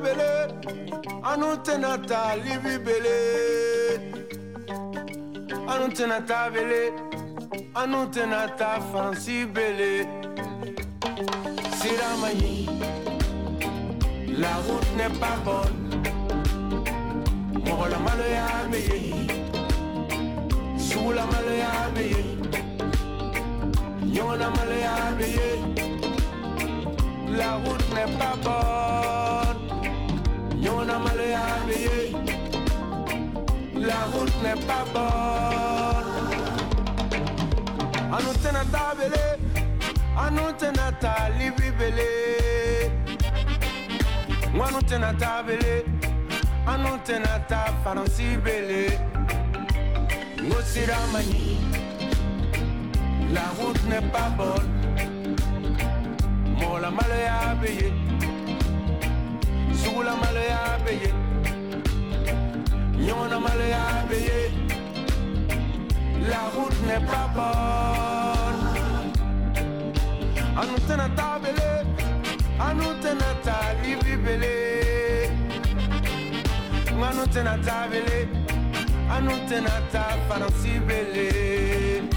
Bele anu tena taa libi bele anu tena taa bele. Anu tena taa faransi bele siramani la route n'est pas bonne. Mɔgɔ la maloya bɛ sugu la maloya bɛ ɲɔgɔn la maloya bɛ la route n'est pas bonne. Yon a mal habillé La route n'est pas bonne. Anoutena tabele Anoutena tali bibele Anoutena tabele Anoutena ta faransi bele Ngosira mani La route n'est pas bonne. Mola mal habillé la malheur à payer. Yon a malheur à payer. La route n'est pas bonne. À nous tenir ta belle, à nous tenir ta livre belle. À nous tenir ta belle, à nous tenir ta fancy belle.